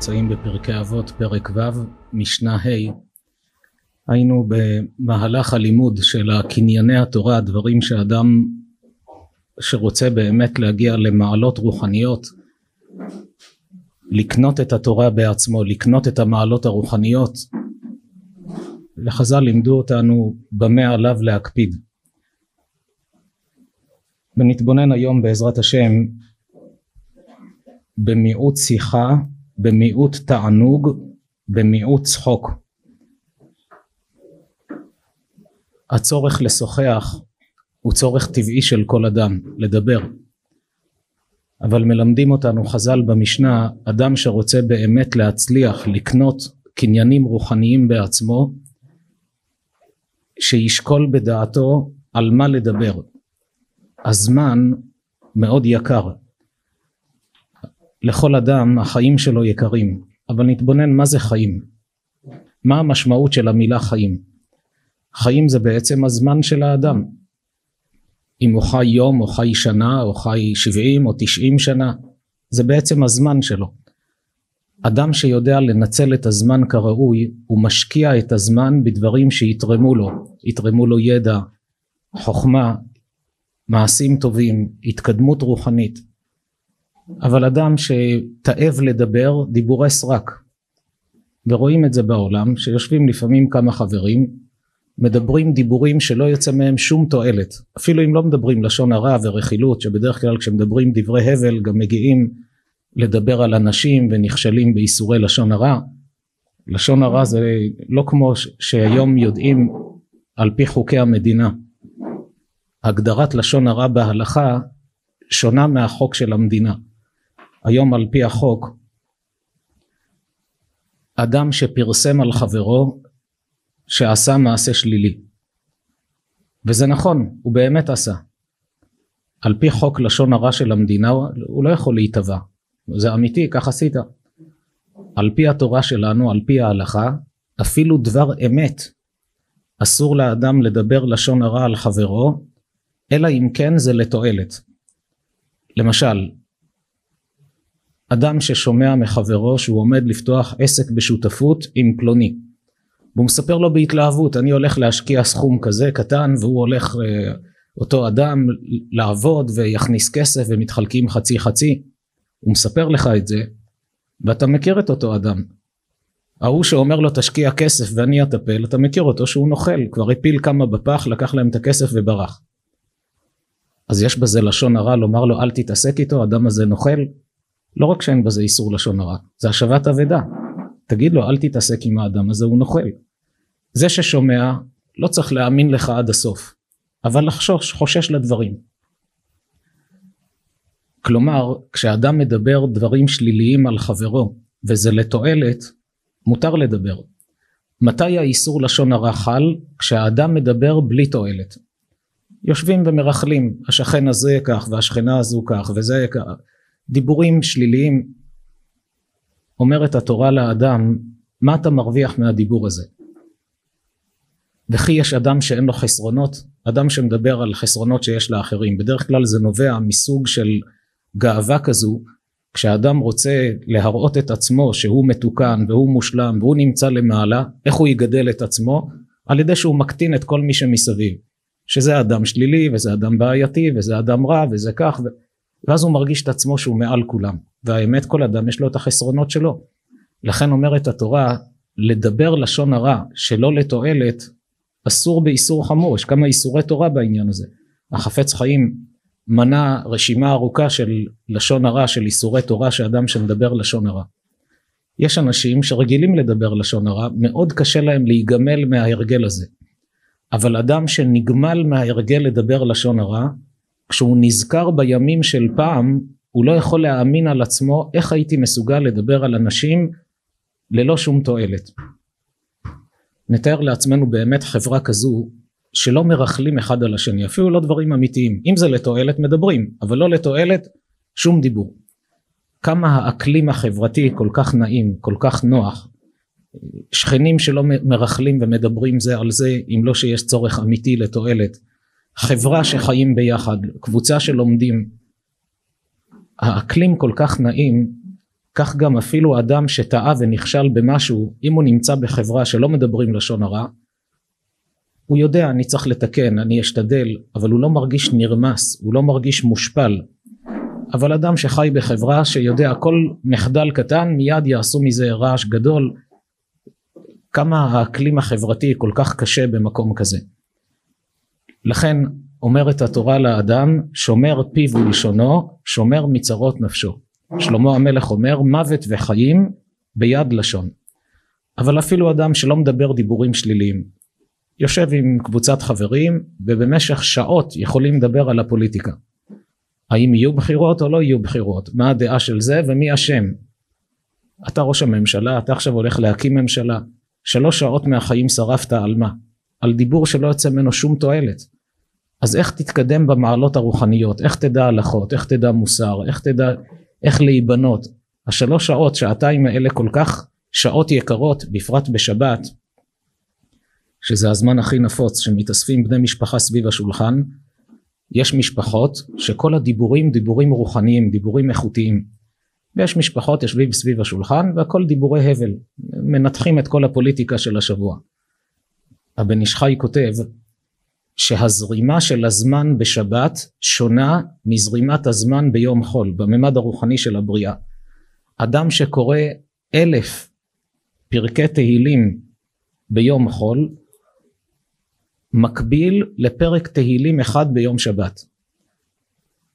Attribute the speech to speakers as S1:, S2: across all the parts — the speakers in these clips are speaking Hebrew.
S1: נמצאים בפרקי אבות, פרק ו', משנה ה'. היינו במהלך הלימוד של קנייני התורה, דברים שאדם שרוצה באמת להגיע למעלות רוחניות, לקנות את התורה בעצמו, לקנות את המעלות הרוחניות. וחז"ל לימדו אותנו במה עליו להקפיד. ונתבונן היום בעזרת השם במיעוט שיחה, במיעוט תענוג, במיעוט צחוק. הצורך לשוחח הוא צורך טבעי של כל אדם, לדבר. אבל מלמדים אותנו חז"ל במשנה, אדם שרוצה באמת להצליח לקנות קניינים רוחניים בעצמו, שישקול בדעתו על מה לדבר. הזמן מאוד יקר. לכל אדם החיים שלו יקרים, אבל נתבונן מה זה חיים. מה המשמעות של המילה חיים? חיים זה בעצם הזמן של האדם. אם הוא חי יום או חי שנה או חי שבעים או תשעים שנה, זה בעצם הזמן שלו. אדם שיודע לנצל את הזמן כראוי, הוא משקיע את הזמן בדברים שיתרמו לו, יתרמו לו ידע, חוכמה, מעשים טובים, התקדמות רוחנית. אבל אדם שתאב לדבר דיבורי סרק, ורואים את זה בעולם, שיושבים לפעמים כמה חברים, מדברים דיבורים שלא יוצא מהם שום תועלת, אפילו אם לא מדברים לשון הרע ורכילות, שבדרך כלל כשמדברים דברי הבל גם מגיעים לדבר על אנשים ונכשלים באיסורי לשון הרע. לשון הרע זה לא כמו שהיום יודעים על פי חוקי המדינה. הגדרת לשון הרע בהלכה שונה מהחוק של המדינה. היום על פי החוק אדם שפרסם על חברו שעשה מעשה שלילי. וזה נכון הוא באמת עשה. על פי חוק לשון הרע של המדינה הוא לא יכול להיתבע. זה אמיתי כך עשית. על פי התורה שלנו על פי ההלכה אפילו דבר אמת אסור לאדם לדבר לשון הרע על חברו אלא אם כן זה לתועלת. למשל אדם ששומע מחברו שהוא עומד לפתוח עסק בשותפות עם פלוני. והוא מספר לו בהתלהבות אני הולך להשקיע סכום כזה קטן והוא הולך אה, אותו אדם לעבוד ויכניס כסף ומתחלקים חצי חצי. הוא מספר לך את זה ואתה מכיר את אותו אדם. ההוא שאומר לו תשקיע כסף ואני אטפל אתה מכיר אותו שהוא נוכל כבר הפיל כמה בפח לקח להם את הכסף וברח. אז יש בזה לשון הרע לומר לו אל תתעסק איתו אדם הזה נוכל לא רק שאין בזה איסור לשון הרע, זה השבת אבדה. תגיד לו אל תתעסק עם האדם הזה הוא נוכל. זה ששומע לא צריך להאמין לך עד הסוף, אבל לחשוש, חושש לדברים. כלומר, כשאדם מדבר דברים שליליים על חברו וזה לתועלת, מותר לדבר. מתי האיסור לשון הרע חל? כשהאדם מדבר בלי תועלת. יושבים ומרכלים, השכן הזה כך והשכנה הזו כך וזה כך, דיבורים שליליים אומרת התורה לאדם מה אתה מרוויח מהדיבור הזה? וכי יש אדם שאין לו חסרונות? אדם שמדבר על חסרונות שיש לאחרים. בדרך כלל זה נובע מסוג של גאווה כזו כשאדם רוצה להראות את עצמו שהוא מתוקן והוא מושלם והוא נמצא למעלה איך הוא יגדל את עצמו? על ידי שהוא מקטין את כל מי שמסביב. שזה אדם שלילי וזה אדם בעייתי וזה אדם רע וזה כך ו... ואז הוא מרגיש את עצמו שהוא מעל כולם והאמת כל אדם יש לו את החסרונות שלו. לכן אומרת התורה לדבר לשון הרע שלא לתועלת אסור באיסור חמור. יש כמה איסורי תורה בעניין הזה. החפץ חיים מנה רשימה ארוכה של לשון הרע של איסורי תורה שאדם שמדבר לשון הרע. יש אנשים שרגילים לדבר לשון הרע מאוד קשה להם להיגמל מההרגל הזה. אבל אדם שנגמל מההרגל לדבר לשון הרע כשהוא נזכר בימים של פעם הוא לא יכול להאמין על עצמו איך הייתי מסוגל לדבר על אנשים ללא שום תועלת. נתאר לעצמנו באמת חברה כזו שלא מרכלים אחד על השני אפילו לא דברים אמיתיים אם זה לתועלת מדברים אבל לא לתועלת שום דיבור. כמה האקלים החברתי כל כך נעים כל כך נוח שכנים שלא מרכלים ומדברים זה על זה אם לא שיש צורך אמיתי לתועלת חברה שחיים ביחד, קבוצה שלומדים, האקלים כל כך נעים כך גם אפילו אדם שטעה ונכשל במשהו, אם הוא נמצא בחברה שלא מדברים לשון הרע, הוא יודע אני צריך לתקן, אני אשתדל, אבל הוא לא מרגיש נרמס, הוא לא מרגיש מושפל. אבל אדם שחי בחברה שיודע כל מחדל קטן מיד יעשו מזה רעש גדול, כמה האקלים החברתי כל כך קשה במקום כזה. לכן אומרת התורה לאדם שומר פיו ולשונו שומר מצרות נפשו. שלמה המלך אומר מוות וחיים ביד לשון. אבל אפילו אדם שלא מדבר דיבורים שליליים יושב עם קבוצת חברים ובמשך שעות יכולים לדבר על הפוליטיקה. האם יהיו בחירות או לא יהיו בחירות? מה הדעה של זה ומי אשם? אתה ראש הממשלה אתה עכשיו הולך להקים ממשלה. שלוש שעות מהחיים שרפת על מה על דיבור שלא יוצא ממנו שום תועלת. אז איך תתקדם במעלות הרוחניות? איך תדע הלכות? איך תדע מוסר? איך תדע איך להיבנות? השלוש שעות שעתיים האלה כל כך שעות יקרות בפרט בשבת שזה הזמן הכי נפוץ שמתאספים בני משפחה סביב השולחן יש משפחות שכל הדיבורים דיבורים רוחניים דיבורים איכותיים. ויש משפחות יושבים סביב השולחן והכל דיבורי הבל מנתחים את כל הפוליטיקה של השבוע הבן איש חי כותב שהזרימה של הזמן בשבת שונה מזרימת הזמן ביום חול בממד הרוחני של הבריאה. אדם שקורא אלף פרקי תהילים ביום חול מקביל לפרק תהילים אחד ביום שבת.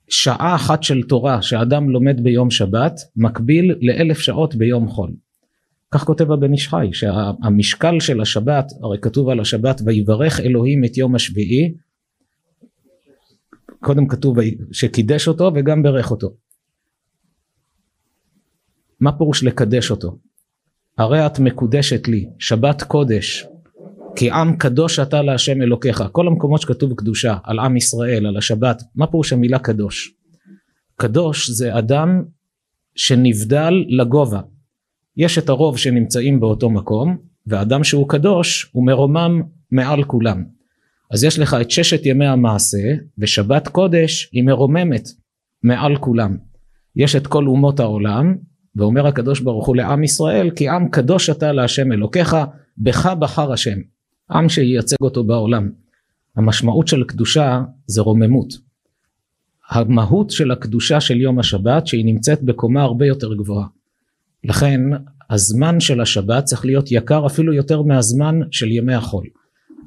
S1: שעה אחת של תורה שאדם לומד ביום שבת מקביל לאלף שעות ביום חול כך כותב הבן איש חי שהמשקל של השבת הרי כתוב על השבת ויברך אלוהים את יום השביעי קודם כתוב שקידש אותו וגם ברך אותו. מה פירוש לקדש אותו? הרי את מקודשת לי שבת קודש כי עם קדוש אתה להשם אלוקיך כל המקומות שכתוב קדושה על עם ישראל על השבת מה פירוש המילה קדוש קדוש זה אדם שנבדל לגובה יש את הרוב שנמצאים באותו מקום ואדם שהוא קדוש הוא מרומם מעל כולם. אז יש לך את ששת ימי המעשה ושבת קודש היא מרוממת מעל כולם. יש את כל אומות העולם ואומר הקדוש ברוך הוא לעם ישראל כי עם קדוש אתה להשם אלוקיך בך בחר השם. עם שייצג אותו בעולם. המשמעות של קדושה זה רוממות. המהות של הקדושה של יום השבת שהיא נמצאת בקומה הרבה יותר גבוהה לכן הזמן של השבת צריך להיות יקר אפילו יותר מהזמן של ימי החול.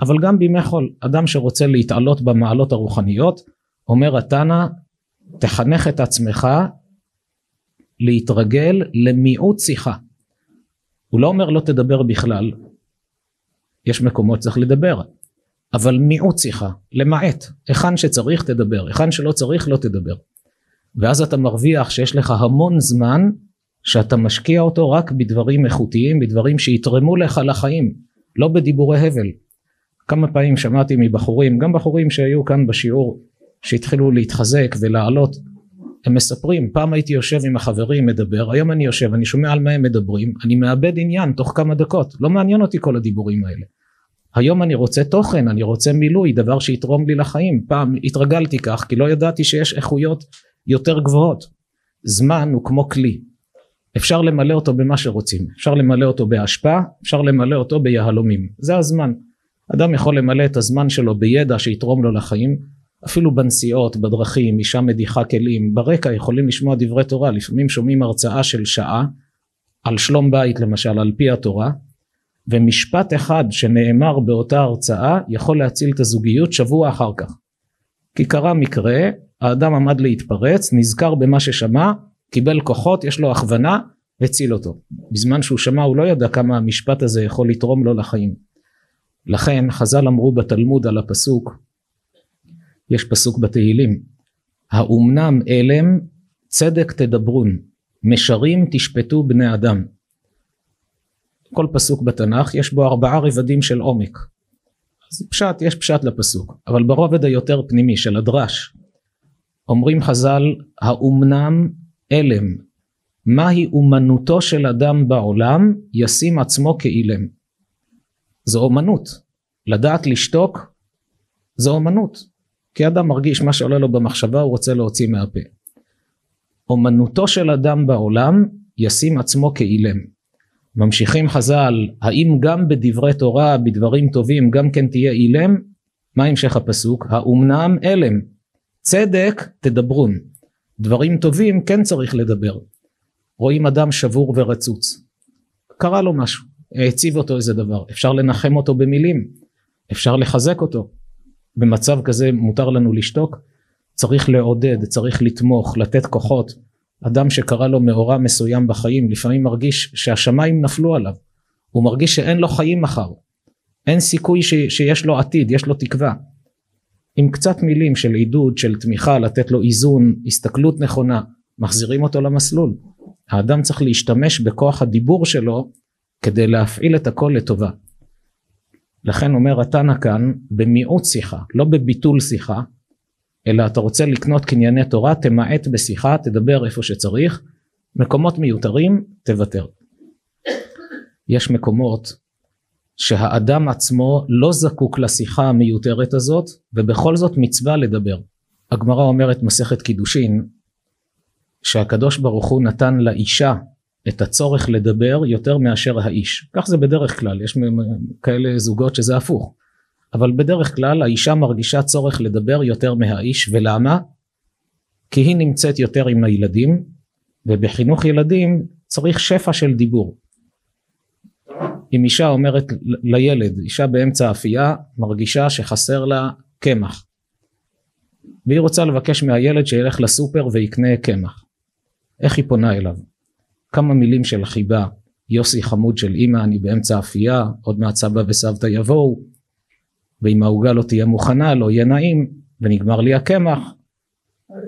S1: אבל גם בימי חול אדם שרוצה להתעלות במעלות הרוחניות אומר התנא תחנך את עצמך להתרגל למיעוט שיחה. הוא לא אומר לא תדבר בכלל. יש מקומות צריך לדבר אבל מיעוט שיחה למעט. היכן שצריך תדבר היכן שלא צריך לא תדבר. ואז אתה מרוויח שיש לך המון זמן שאתה משקיע אותו רק בדברים איכותיים בדברים שיתרמו לך לחיים לא בדיבורי הבל. כמה פעמים שמעתי מבחורים גם בחורים שהיו כאן בשיעור שהתחילו להתחזק ולעלות הם מספרים פעם הייתי יושב עם החברים מדבר היום אני יושב אני שומע על מה הם מדברים אני מאבד עניין תוך כמה דקות. לא מעניין אותי כל הדיבורים האלה. היום אני רוצה תוכן אני רוצה מילוי דבר שיתרום לי לחיים. פעם התרגלתי כך כי לא ידעתי שיש איכויות יותר גבוהות. זמן הוא כמו כלי אפשר למלא אותו במה שרוצים אפשר למלא אותו באשפה אפשר למלא אותו ביהלומים. זה הזמן. אדם יכול למלא את הזמן שלו בידע שיתרום לו לחיים אפילו בנסיעות בדרכים אישה מדיחה כלים. ברקע יכולים לשמוע דברי תורה לפעמים שומעים הרצאה של שעה על שלום בית למשל על פי התורה ומשפט אחד שנאמר באותה הרצאה יכול להציל את הזוגיות שבוע אחר כך. כי קרה מקרה האדם עמד להתפרץ נזכר במה ששמע קיבל כוחות יש לו הכוונה הציל אותו. בזמן שהוא שמע הוא לא ידע כמה המשפט הזה יכול לתרום לו לחיים. לכן חז"ל אמרו בתלמוד על הפסוק יש פסוק בתהילים האומנם אלם צדק תדברון משרים תשפטו בני אדם. כל פסוק בתנ"ך יש בו ארבעה רבדים של עומק. אז פשט יש פשט לפסוק אבל ברובד היותר פנימי של הדרש אומרים חז"ל האומנם אלם מהי אומנותו של אדם בעולם ישים עצמו כאילם זו אומנות לדעת לשתוק זו אומנות כי אדם מרגיש מה שעולה לו במחשבה הוא רוצה להוציא מהפה אומנותו של אדם בעולם ישים עצמו כאילם. ממשיכים חז"ל, האם גם בדברי תורה, בדברים טובים, גם כן תהיה אילם? מה המשך הפסוק? האומנם אלם, צדק תדברון. דברים טובים כן צריך לדבר. רואים אדם שבור ורצוץ. קרה לו משהו, העציב אותו איזה דבר, אפשר לנחם אותו במילים, אפשר לחזק אותו. במצב כזה מותר לנו לשתוק? צריך לעודד, צריך לתמוך, לתת כוחות. אדם שקרה לו מאורע מסוים בחיים לפעמים מרגיש שהשמיים נפלו עליו, הוא מרגיש שאין לו חיים מחר, אין סיכוי ש, שיש לו עתיד, יש לו תקווה. עם קצת מילים של עידוד, של תמיכה, לתת לו איזון, הסתכלות נכונה, מחזירים אותו למסלול. האדם צריך להשתמש בכוח הדיבור שלו כדי להפעיל את הכל לטובה. לכן אומר התנא כאן במיעוט שיחה, לא בביטול שיחה, אלא אתה רוצה לקנות קנייני תורה, תמעט בשיחה, תדבר איפה שצריך, מקומות מיותרים, תוותר. יש מקומות שהאדם עצמו לא זקוק לשיחה המיותרת הזאת, ובכל זאת מצווה לדבר. הגמרא אומרת מסכת קידושין, שהקדוש ברוך הוא נתן לאישה את הצורך לדבר יותר מאשר האיש. כך זה בדרך כלל, יש כאלה זוגות שזה הפוך. אבל בדרך כלל האישה מרגישה צורך לדבר יותר מהאיש ולמה? כי היא נמצאת יותר עם הילדים ובחינוך ילדים צריך שפע של דיבור. אם אישה אומרת לילד, אישה באמצע אפייה מרגישה שחסר לה קמח והיא רוצה לבקש מהילד שילך לסופר ויקנה קמח. איך היא פונה אליו? כמה מילים של חיבה, יוסי חמוד של אמא אני באמצע אפייה, עוד מעט סבא וסבתא יבואו, ואם העוגה לא תהיה מוכנה לא יהיה נעים ונגמר לי הקמח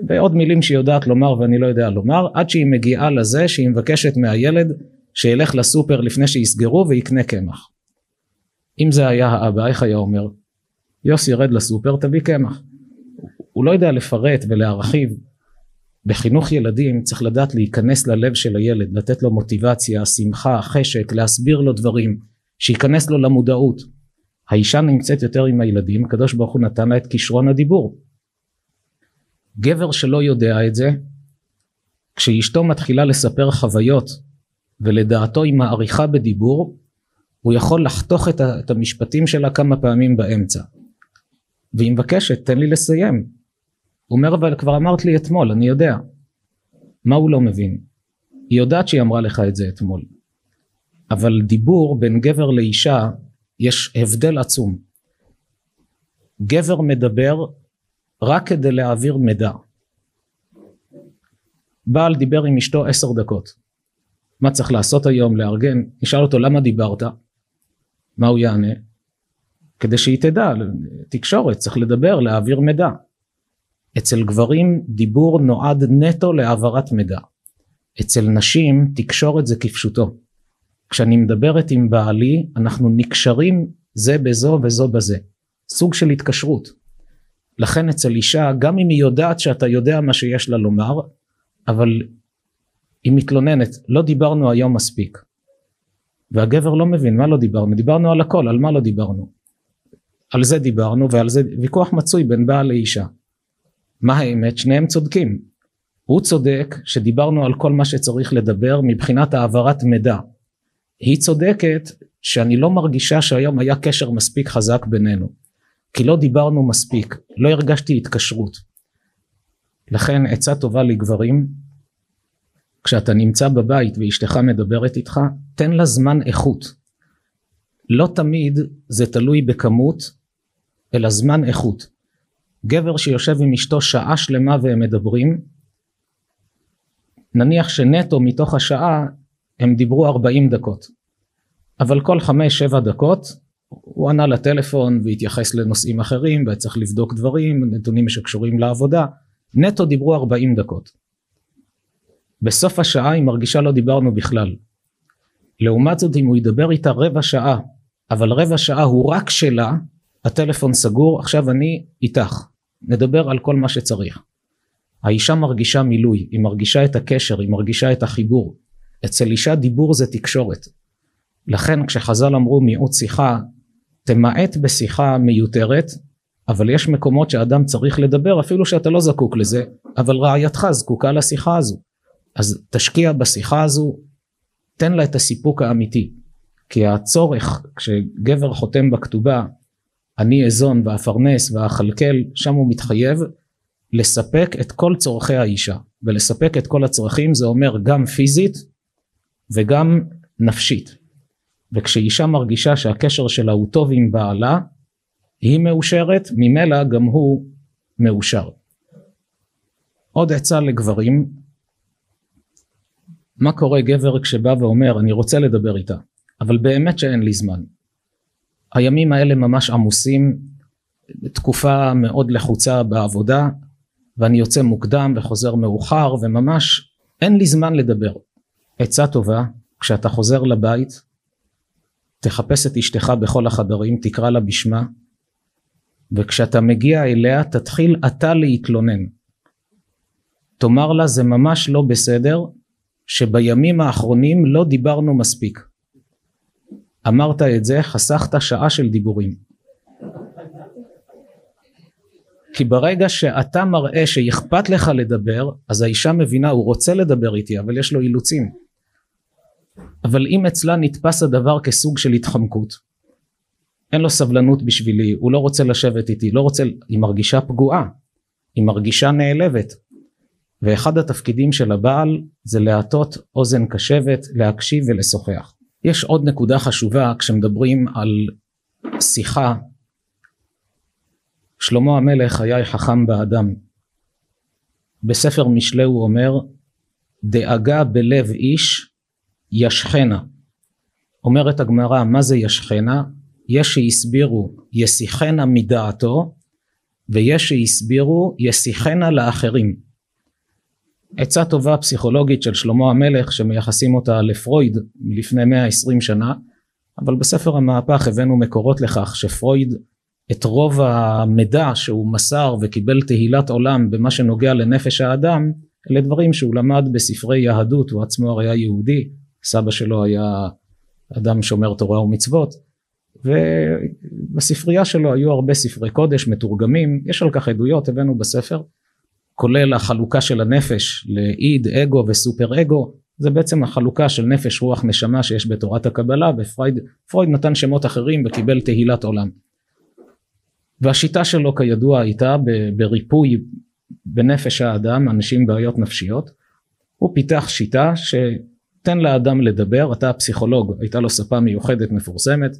S1: ועוד מילים שהיא יודעת לומר ואני לא יודע לומר עד שהיא מגיעה לזה שהיא מבקשת מהילד שילך לסופר לפני שיסגרו ויקנה קמח. אם זה היה האבא איך היה אומר יוסי רד לסופר תביא קמח. הוא לא יודע לפרט ולהרחיב בחינוך ילדים צריך לדעת להיכנס ללב של הילד לתת לו מוטיבציה שמחה חשק להסביר לו דברים שייכנס לו למודעות האישה נמצאת יותר עם הילדים, הקדוש ברוך הוא נתן לה את כישרון הדיבור. גבר שלא יודע את זה, כשאשתו מתחילה לספר חוויות ולדעתו היא מעריכה בדיבור, הוא יכול לחתוך את המשפטים שלה כמה פעמים באמצע. והיא מבקשת, תן לי לסיים. הוא אומר, אבל כבר אמרת לי אתמול, אני יודע. מה הוא לא מבין? היא יודעת שהיא אמרה לך את זה אתמול. אבל דיבור בין גבר לאישה יש הבדל עצום. גבר מדבר רק כדי להעביר מידע. בעל דיבר עם אשתו עשר דקות. מה צריך לעשות היום, לארגן? נשאל אותו למה דיברת? מה הוא יענה? כדי שהיא תדע, תקשורת, צריך לדבר, להעביר מידע. אצל גברים דיבור נועד נטו להעברת מידע. אצל נשים תקשורת זה כפשוטו. כשאני מדברת עם בעלי אנחנו נקשרים זה בזו וזו בזה סוג של התקשרות לכן אצל אישה גם אם היא יודעת שאתה יודע מה שיש לה לומר אבל היא מתלוננת לא דיברנו היום מספיק. והגבר לא מבין מה לא דיברנו? דיברנו על הכל על מה לא דיברנו? על זה דיברנו ועל זה ויכוח מצוי בין בעל לאישה. מה האמת? שניהם צודקים. הוא צודק שדיברנו על כל מה שצריך לדבר מבחינת העברת מידע. היא צודקת שאני לא מרגישה שהיום היה קשר מספיק חזק בינינו. כי לא דיברנו מספיק לא הרגשתי התקשרות. לכן עצה טובה לגברים כשאתה נמצא בבית ואשתך מדברת איתך תן לה זמן איכות. לא תמיד זה תלוי בכמות אלא זמן איכות. גבר שיושב עם אשתו שעה שלמה והם מדברים נניח שנטו מתוך השעה הם דיברו 40 דקות. אבל כל 5-7 דקות הוא ענה לטלפון והתייחס לנושאים אחרים וצריך לבדוק דברים נתונים שקשורים לעבודה. נטו דיברו 40 דקות בסוף השעה היא מרגישה לא דיברנו בכלל. לעומת זאת אם הוא ידבר איתה רבע שעה אבל רבע שעה הוא רק שלה הטלפון סגור עכשיו אני איתך. נדבר על כל מה שצריך. האישה מרגישה מילוי היא מרגישה את הקשר היא מרגישה את החיבור. אצל אישה דיבור זה תקשורת. לכן כשחז"ל אמרו מיעוט שיחה תמעט בשיחה מיותרת אבל יש מקומות שאדם צריך לדבר אפילו שאתה לא זקוק לזה אבל רעייתך זקוקה לשיחה הזו אז תשקיע בשיחה הזו, תן לה את הסיפוק האמיתי. כי הצורך, כשגבר חותם בכתובה, אני אזון ואפרנס ואכלכל, שם הוא מתחייב לספק את כל צורכי האישה. ולספק את כל הצרכים זה אומר גם פיזית וגם נפשית. וכשאישה מרגישה שהקשר שלה הוא טוב עם בעלה, היא מאושרת, ממילא גם הוא מאושר. עוד עצה לגברים, מה קורה גבר כשבא ואומר אני רוצה לדבר איתה, אבל באמת שאין לי זמן. הימים האלה ממש עמוסים, תקופה מאוד לחוצה בעבודה, ואני יוצא מוקדם וחוזר מאוחר וממש אין לי זמן לדבר. עצה טובה, כשאתה חוזר לבית, תחפש את אשתך בכל החדרים, תקרא לה בשמה, וכשאתה מגיע אליה תתחיל אתה להתלונן. תאמר לה זה ממש לא בסדר שבימים האחרונים לא דיברנו מספיק. אמרת את זה, חסכת שעה של דיבורים. כי ברגע שאתה מראה שאכפת לך לדבר, אז האישה מבינה, הוא רוצה לדבר איתי, אבל יש לו אילוצים. אבל אם אצלה נתפס הדבר כסוג של התחמקות, אין לו סבלנות בשבילי, הוא לא רוצה לשבת איתי, לא רוצה, היא מרגישה פגועה, היא מרגישה נעלבת. ואחד התפקידים של הבעל זה להטות אוזן קשבת, להקשיב ולשוחח. יש עוד נקודה חשובה כשמדברים על שיחה. שלמה המלך היה חכם באדם. בספר משלי הוא אומר, דאגה בלב איש ישכנה. אומרת הגמרא, מה זה ישכנה? יש שהסבירו ישיחנה מדעתו ויש שהסבירו ישיחנה לאחרים. עצה טובה פסיכולוגית של שלמה המלך שמייחסים אותה לפרויד מלפני 120 שנה אבל בספר המהפך הבאנו מקורות לכך שפרויד את רוב המידע שהוא מסר וקיבל תהילת עולם במה שנוגע לנפש האדם אלה דברים שהוא למד בספרי יהדות הוא עצמו הרי היה יהודי סבא שלו היה אדם שומר תורה ומצוות ובספרייה שלו היו הרבה ספרי קודש מתורגמים יש על כך עדויות הבאנו בספר כולל החלוקה של הנפש לאיד אגו וסופר אגו זה בעצם החלוקה של נפש רוח נשמה שיש בתורת הקבלה ופרויד נתן שמות אחרים וקיבל תהילת עולם. והשיטה שלו כידוע הייתה בריפוי בנפש האדם אנשים בעיות נפשיות. הוא פיתח שיטה שתן לאדם לדבר. אתה הפסיכולוג הייתה לו ספה מיוחדת מפורסמת.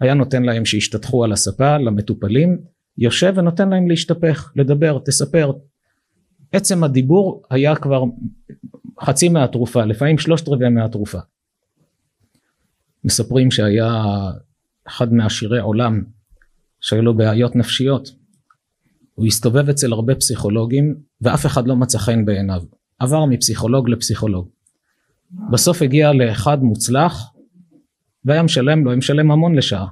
S1: היה נותן להם שישתטחו על הספה למטופלים. יושב ונותן להם להשתפך לדבר תספר עצם הדיבור היה כבר חצי מהתרופה לפעמים שלושת רבעי מהתרופה. מספרים שהיה אחד מעשירי עולם שהיו לו בעיות נפשיות. הוא הסתובב אצל הרבה פסיכולוגים ואף אחד לא מצא חן בעיניו. עבר מפסיכולוג לפסיכולוג. בסוף הגיע לאחד מוצלח והיה משלם לו, היה משלם המון לשעה.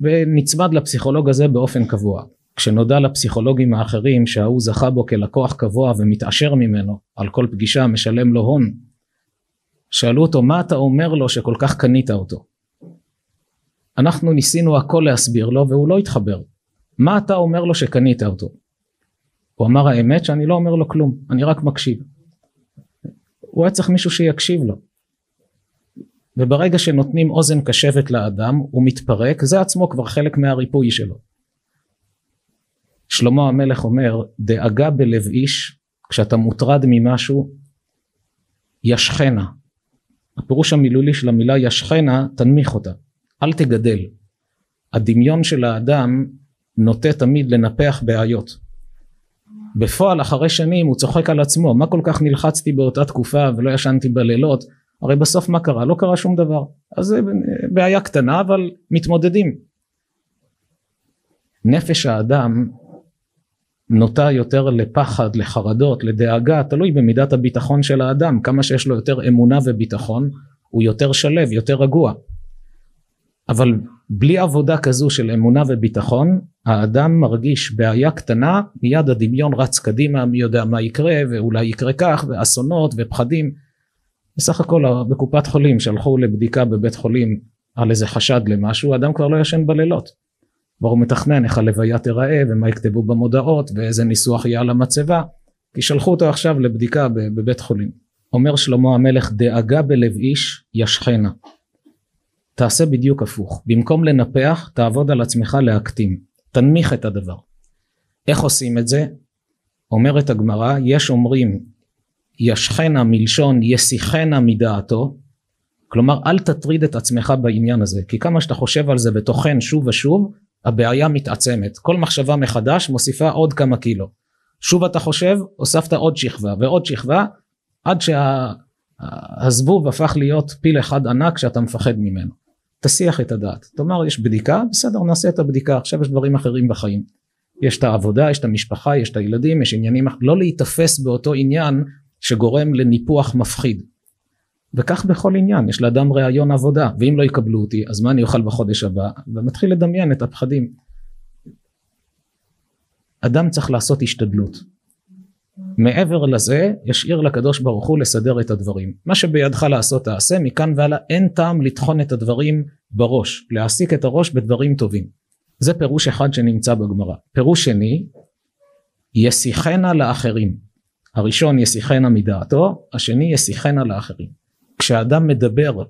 S1: ונצמד לפסיכולוג הזה באופן קבוע כשנודע לפסיכולוגים האחרים שההוא זכה בו כלקוח קבוע ומתעשר ממנו על כל פגישה משלם לו הון שאלו אותו מה אתה אומר לו שכל כך קנית אותו? אנחנו ניסינו הכל להסביר לו והוא לא התחבר. מה אתה אומר לו שקנית אותו? הוא אמר האמת שאני לא אומר לו כלום אני רק מקשיב. הוא היה צריך מישהו שיקשיב לו. וברגע שנותנים אוזן קשבת לאדם הוא מתפרק זה עצמו כבר חלק מהריפוי שלו שלמה המלך אומר דאגה בלב איש כשאתה מוטרד ממשהו ישכנה הפירוש המילולי של המילה ישכנה תנמיך אותה אל תגדל הדמיון של האדם נוטה תמיד לנפח בעיות בפועל אחרי שנים הוא צוחק על עצמו מה כל כך נלחצתי באותה תקופה ולא ישנתי בלילות הרי בסוף מה קרה? לא קרה שום דבר. אז זה בעיה קטנה אבל מתמודדים. נפש האדם נוטה יותר לפחד, לחרדות, לדאגה, תלוי במידת הביטחון של האדם, כמה שיש לו יותר אמונה וביטחון הוא יותר שלב, יותר רגוע. אבל בלי עבודה כזו של אמונה וביטחון האדם מרגיש בעיה קטנה מיד הדמיון רץ קדימה מי יודע מה יקרה ואולי יקרה כך ואסונות ופחדים. בסך הכל בקופת חולים שלחו לבדיקה בבית חולים על איזה חשד למשהו אדם כבר לא ישן בלילות כבר הוא מתכנן איך הלוויה תיראה ומה יכתבו במודעות ואיזה ניסוח יהיה על המצבה כי שלחו אותו עכשיו לבדיקה בבית חולים. אומר שלמה המלך דאגה בלב איש ישכנה. תעשה בדיוק הפוך. במקום לנפח תעבוד על עצמך להקטין. תנמיך את הדבר. איך עושים את זה? אומרת הגמרא יש אומרים ישכנה מלשון יסיחנה מדעתו כלומר אל תטריד את עצמך בעניין הזה כי כמה שאתה חושב על זה וטוחן שוב ושוב הבעיה מתעצמת. כל מחשבה מחדש מוסיפה עוד כמה קילו. שוב אתה חושב הוספת עוד שכבה ועוד שכבה עד שהזבוב הפך להיות פיל אחד ענק שאתה מפחד ממנו. תסיח את הדעת. תאמר יש בדיקה? בסדר נעשה את הבדיקה. עכשיו יש דברים אחרים בחיים. יש את העבודה יש את המשפחה יש את הילדים יש עניינים לא להיתפס באותו עניין שגורם לניפוח מפחיד וכך בכל עניין יש לאדם ראיון עבודה ואם לא יקבלו אותי אז מה אני אוכל בחודש הבא? ומתחיל לדמיין את הפחדים. אדם צריך לעשות השתדלות. מעבר לזה ישאיר לקדוש ברוך הוא לסדר את הדברים. מה שבידך לעשות תעשה מכאן והלאה אין טעם לטחון את הדברים בראש להעסיק את הראש בדברים טובים. זה פירוש אחד שנמצא בגמרא. פירוש שני יסיחנה לאחרים. הראשון יסיחנה מדעתו השני יסיחנה לאחרים כשאדם מדבר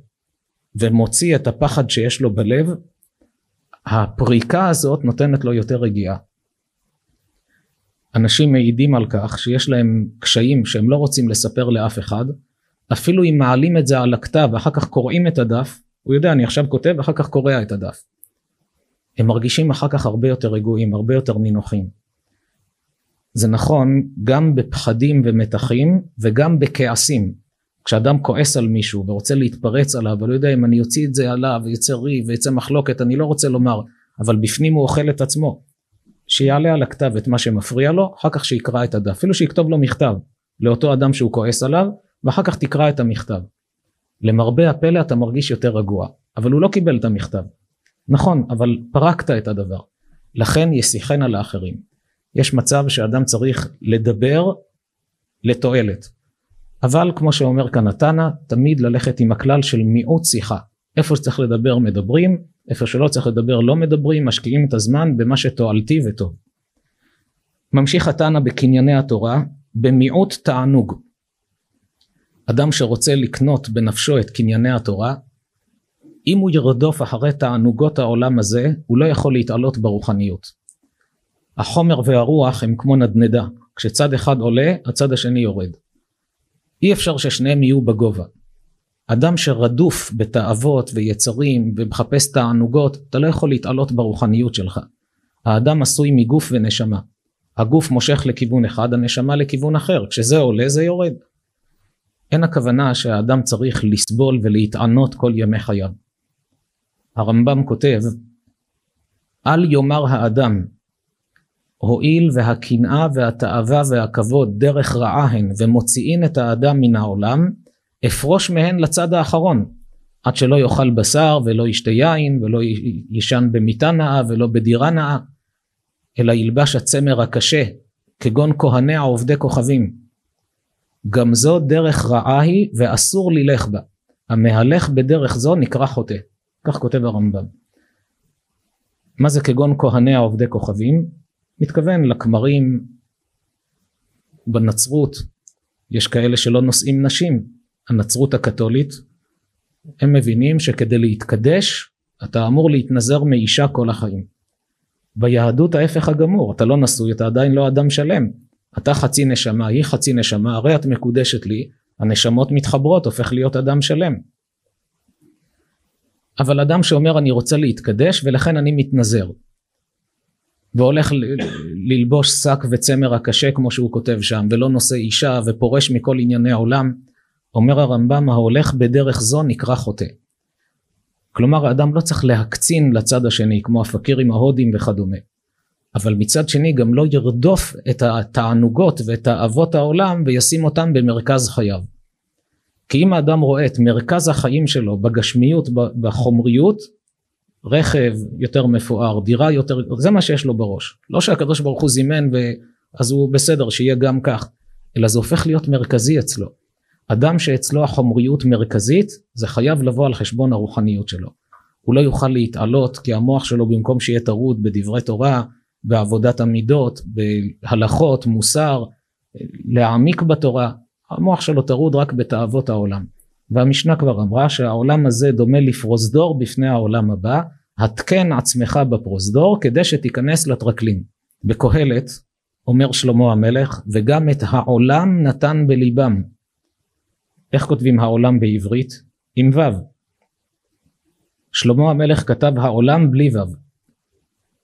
S1: ומוציא את הפחד שיש לו בלב הפריקה הזאת נותנת לו יותר רגיעה. אנשים מעידים על כך שיש להם קשיים שהם לא רוצים לספר לאף אחד. אפילו אם מעלים את זה על הכתב ואחר כך קוראים את הדף הוא יודע אני עכשיו כותב ואחר כך קורע את הדף. הם מרגישים אחר כך הרבה יותר רגועים הרבה יותר נינוחים. זה נכון גם בפחדים ומתחים וגם בכעסים כשאדם כועס על מישהו ורוצה להתפרץ עליו ולא יודע אם אני אוציא את זה עליו ויצא ריב ויצא מחלוקת אני לא רוצה לומר אבל בפנים הוא אוכל את עצמו. שיעלה על הכתב את מה שמפריע לו אחר כך שיקרא את הדף. אפילו שיכתוב לו מכתב לאותו אדם שהוא כועס עליו ואחר כך תקרא את המכתב. למרבה הפלא אתה מרגיש יותר רגוע אבל הוא לא קיבל את המכתב. נכון אבל פרקת את הדבר. לכן ישיחנה לאחרים יש מצב שאדם צריך לדבר לתועלת אבל כמו שאומר כאן התנא תמיד ללכת עם הכלל של מיעוט שיחה. איפה שצריך לדבר מדברים איפה שלא צריך לדבר לא מדברים משקיעים את הזמן במה שתועלתי וטוב. ממשיך התנא בקנייני התורה במיעוט תענוג. אדם שרוצה לקנות בנפשו את קנייני התורה אם הוא ירדוף אחרי תענוגות העולם הזה הוא לא יכול להתעלות ברוחניות. החומר והרוח הם כמו נדנדה כשצד אחד עולה הצד השני יורד אי אפשר ששניהם יהיו בגובה. אדם שרדוף בתאוות ויצרים ומחפש תענוגות, אתה לא יכול להתעלות ברוחניות שלך. האדם עשוי מגוף ונשמה. הגוף מושך לכיוון אחד, הנשמה לכיוון אחר. כשזה עולה זה יורד. אין הכוונה שהאדם צריך לסבול ולהתענות כל ימי חייו. הרמב"ם כותב, אל יאמר האדם הואיל והקנאה והתאווה והכבוד דרך רעה הן ומוציאין את האדם מן העולם, אפרוש מהן לצד האחרון, עד שלא יאכל בשר ולא ישתה יין ולא יישן במיטה נאה ולא בדירה נאה, אלא ילבש הצמר הקשה, כגון כהניה עובדי כוכבים. גם זו דרך רעה היא ואסור ללך בה. המהלך בדרך זו נקרא חוטא. כך כותב הרמב"ם. מה זה כגון כהניה עובדי כוכבים? מתכוון לכמרים בנצרות. יש כאלה שלא נושאים נשים. הנצרות הקתולית הם מבינים שכדי להתקדש אתה אמור להתנזר מאישה כל החיים. ביהדות ההפך הגמור אתה לא נשוי אתה עדיין לא אדם שלם. אתה חצי נשמה היא חצי נשמה הרי את מקודשת לי הנשמות מתחברות הופך להיות אדם שלם. אבל אדם שאומר אני רוצה להתקדש ולכן אני מתנזר והולך ללבוש שק וצמר הקשה כמו שהוא כותב שם ולא נושא אישה ופורש מכל ענייני העולם אומר הרמב"ם ההולך בדרך זו נקרא חוטא. כלומר האדם לא צריך להקצין לצד השני כמו הפקירים ההודים וכדומה. אבל מצד שני גם לא ירדוף את התענוגות ואת תאוות העולם וישים אותם במרכז חייו. כי אם האדם רואה את מרכז החיים שלו בגשמיות בחומריות רכב יותר מפואר, דירה יותר, זה מה שיש לו בראש. לא שהקדוש ברוך הוא זימן ואז הוא בסדר שיהיה גם כך, אלא זה הופך להיות מרכזי אצלו. אדם שאצלו החומריות מרכזית, זה חייב לבוא על חשבון הרוחניות שלו. הוא לא יוכל להתעלות כי המוח שלו במקום שיהיה טרוד בדברי תורה, בעבודת המידות, בהלכות, מוסר, להעמיק בתורה, המוח שלו טרוד רק בתאוות העולם. והמשנה כבר אמרה שהעולם הזה דומה לפרוזדור בפני העולם הבא, התקן עצמך בפרוזדור כדי שתיכנס לטרקלין. בקהלת אומר שלמה המלך וגם את העולם נתן בליבם. איך כותבים העולם בעברית? עם ו'. שלמה המלך כתב העולם בלי ו'.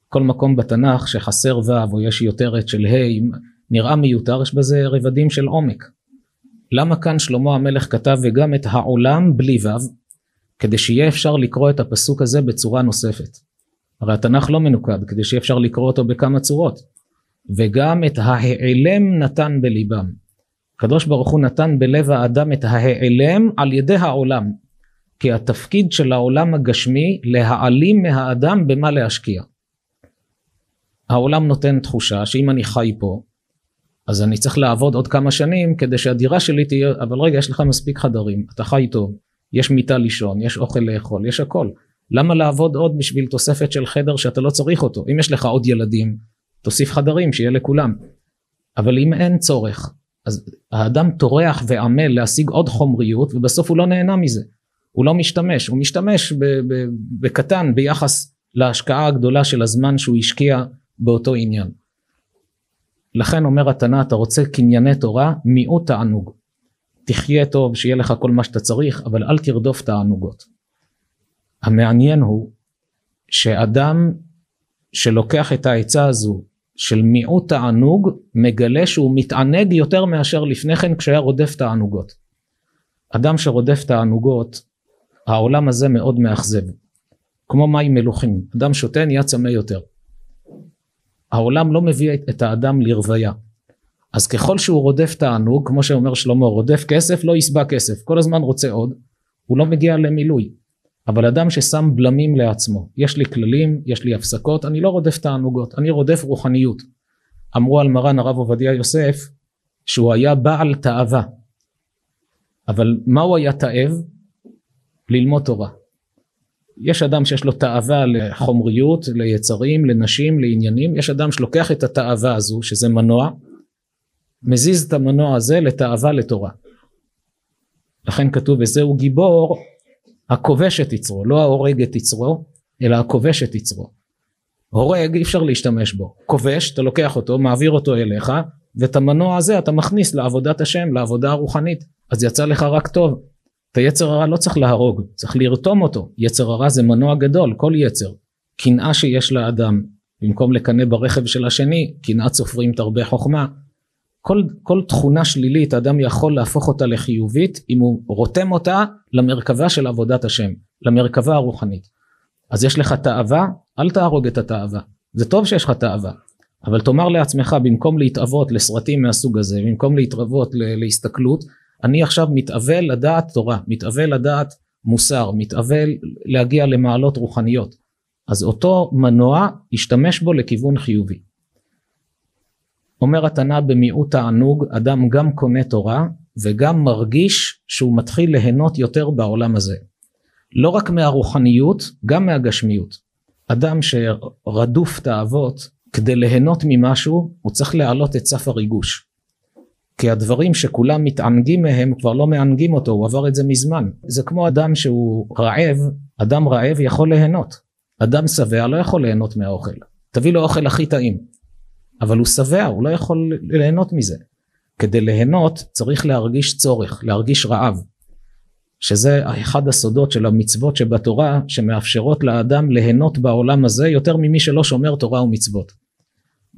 S1: כל מקום בתנ"ך שחסר ו' או יש יותרת של ה' נראה מיותר יש בזה רבדים של עומק. למה כאן שלמה המלך כתב וגם את העולם בלי ו' כדי שיהיה אפשר לקרוא את הפסוק הזה בצורה נוספת. הרי התנ"ך לא מנוקד כדי שיהיה אפשר לקרוא אותו בכמה צורות. וגם את ההעלם נתן בליבם. הקדוש ברוך הוא נתן בלב האדם את ההעלם על ידי העולם. כי התפקיד של העולם הגשמי להעלים מהאדם במה להשקיע. העולם נותן תחושה שאם אני חי פה אז אני צריך לעבוד עוד כמה שנים כדי שהדירה שלי תהיה אבל רגע יש לך מספיק חדרים אתה חי טוב יש מיטה לישון יש אוכל לאכול יש הכל. למה לעבוד עוד בשביל תוספת של חדר שאתה לא צריך אותו? אם יש לך עוד ילדים תוסיף חדרים שיהיה לכולם. אבל אם אין צורך אז האדם טורח ועמל להשיג עוד חומריות ובסוף הוא לא נהנה מזה. הוא לא משתמש הוא משתמש בקטן ביחס להשקעה הגדולה של הזמן שהוא השקיע באותו עניין לכן אומר התנא אתה רוצה קנייני תורה מיעוט תענוג. תחיה טוב שיהיה לך כל מה שאתה צריך אבל אל תרדוף תענוגות. המעניין הוא שאדם שלוקח את העצה הזו של מיעוט תענוג מגלה שהוא מתענג יותר מאשר לפני כן כשהיה רודף תענוגות. אדם שרודף תענוגות העולם הזה מאוד מאכזב. כמו מים מלוכים. אדם שותה נהיה צמא יותר העולם לא מביא את האדם לרוויה. אז ככל שהוא רודף תענוג כמו שאומר שלמה רודף כסף לא יסבע כסף. כל הזמן רוצה עוד הוא לא מגיע למילוי. אבל אדם ששם בלמים לעצמו יש לי כללים יש לי הפסקות אני לא רודף תענוגות אני רודף רוחניות. אמרו על מרן הרב עובדיה יוסף שהוא היה בעל תאווה. אבל מה הוא היה תאב? ללמוד תורה יש אדם שיש לו תאווה לחומריות, ליצרים, לנשים, לעניינים, יש אדם שלוקח את התאווה הזו, שזה מנוע, מזיז את המנוע הזה לתאווה לתורה. לכן כתוב וזהו גיבור הכובש את יצרו, לא ההורג את יצרו, אלא הכובש את יצרו. הורג אי אפשר להשתמש בו, כובש אתה לוקח אותו, מעביר אותו אליך, ואת המנוע הזה אתה מכניס לעבודת השם, לעבודה הרוחנית, אז יצא לך רק טוב. את היצר הרע לא צריך להרוג, צריך לרתום אותו. יצר הרע זה מנוע גדול, כל יצר. קנאה שיש לאדם, במקום לקנא ברכב של השני, קנאת סופרים תרבה חוכמה. כל, כל תכונה שלילית האדם יכול להפוך אותה לחיובית אם הוא רותם אותה למרכבה של עבודת השם, למרכבה הרוחנית. אז יש לך תאווה, אל תהרוג את התאווה. זה טוב שיש לך תאווה, אבל תאמר לעצמך במקום להתאוות לסרטים מהסוג הזה, במקום להתאוות להסתכלות, אני עכשיו מתאבל לדעת תורה, מתאבל לדעת מוסר, מתאבל להגיע למעלות רוחניות. אז אותו מנוע, ישתמש בו לכיוון חיובי. אומר התנא במיעוט תענוג, אדם גם קונה תורה וגם מרגיש שהוא מתחיל ליהנות יותר בעולם הזה. לא רק מהרוחניות, גם מהגשמיות. אדם שרדוף תאוות, כדי ליהנות ממשהו, הוא צריך להעלות את סף הריגוש. כי הדברים שכולם מתענגים מהם כבר לא מענגים אותו, הוא עבר את זה מזמן. זה כמו אדם שהוא רעב, אדם רעב יכול ליהנות. אדם שבע לא יכול ליהנות מהאוכל. תביא לו אוכל הכי טעים. אבל הוא שבע, הוא לא יכול ליהנות מזה. כדי ליהנות צריך להרגיש צורך, להרגיש רעב. שזה אחד הסודות של המצוות שבתורה שמאפשרות לאדם ליהנות בעולם הזה יותר ממי שלא שומר תורה ומצוות.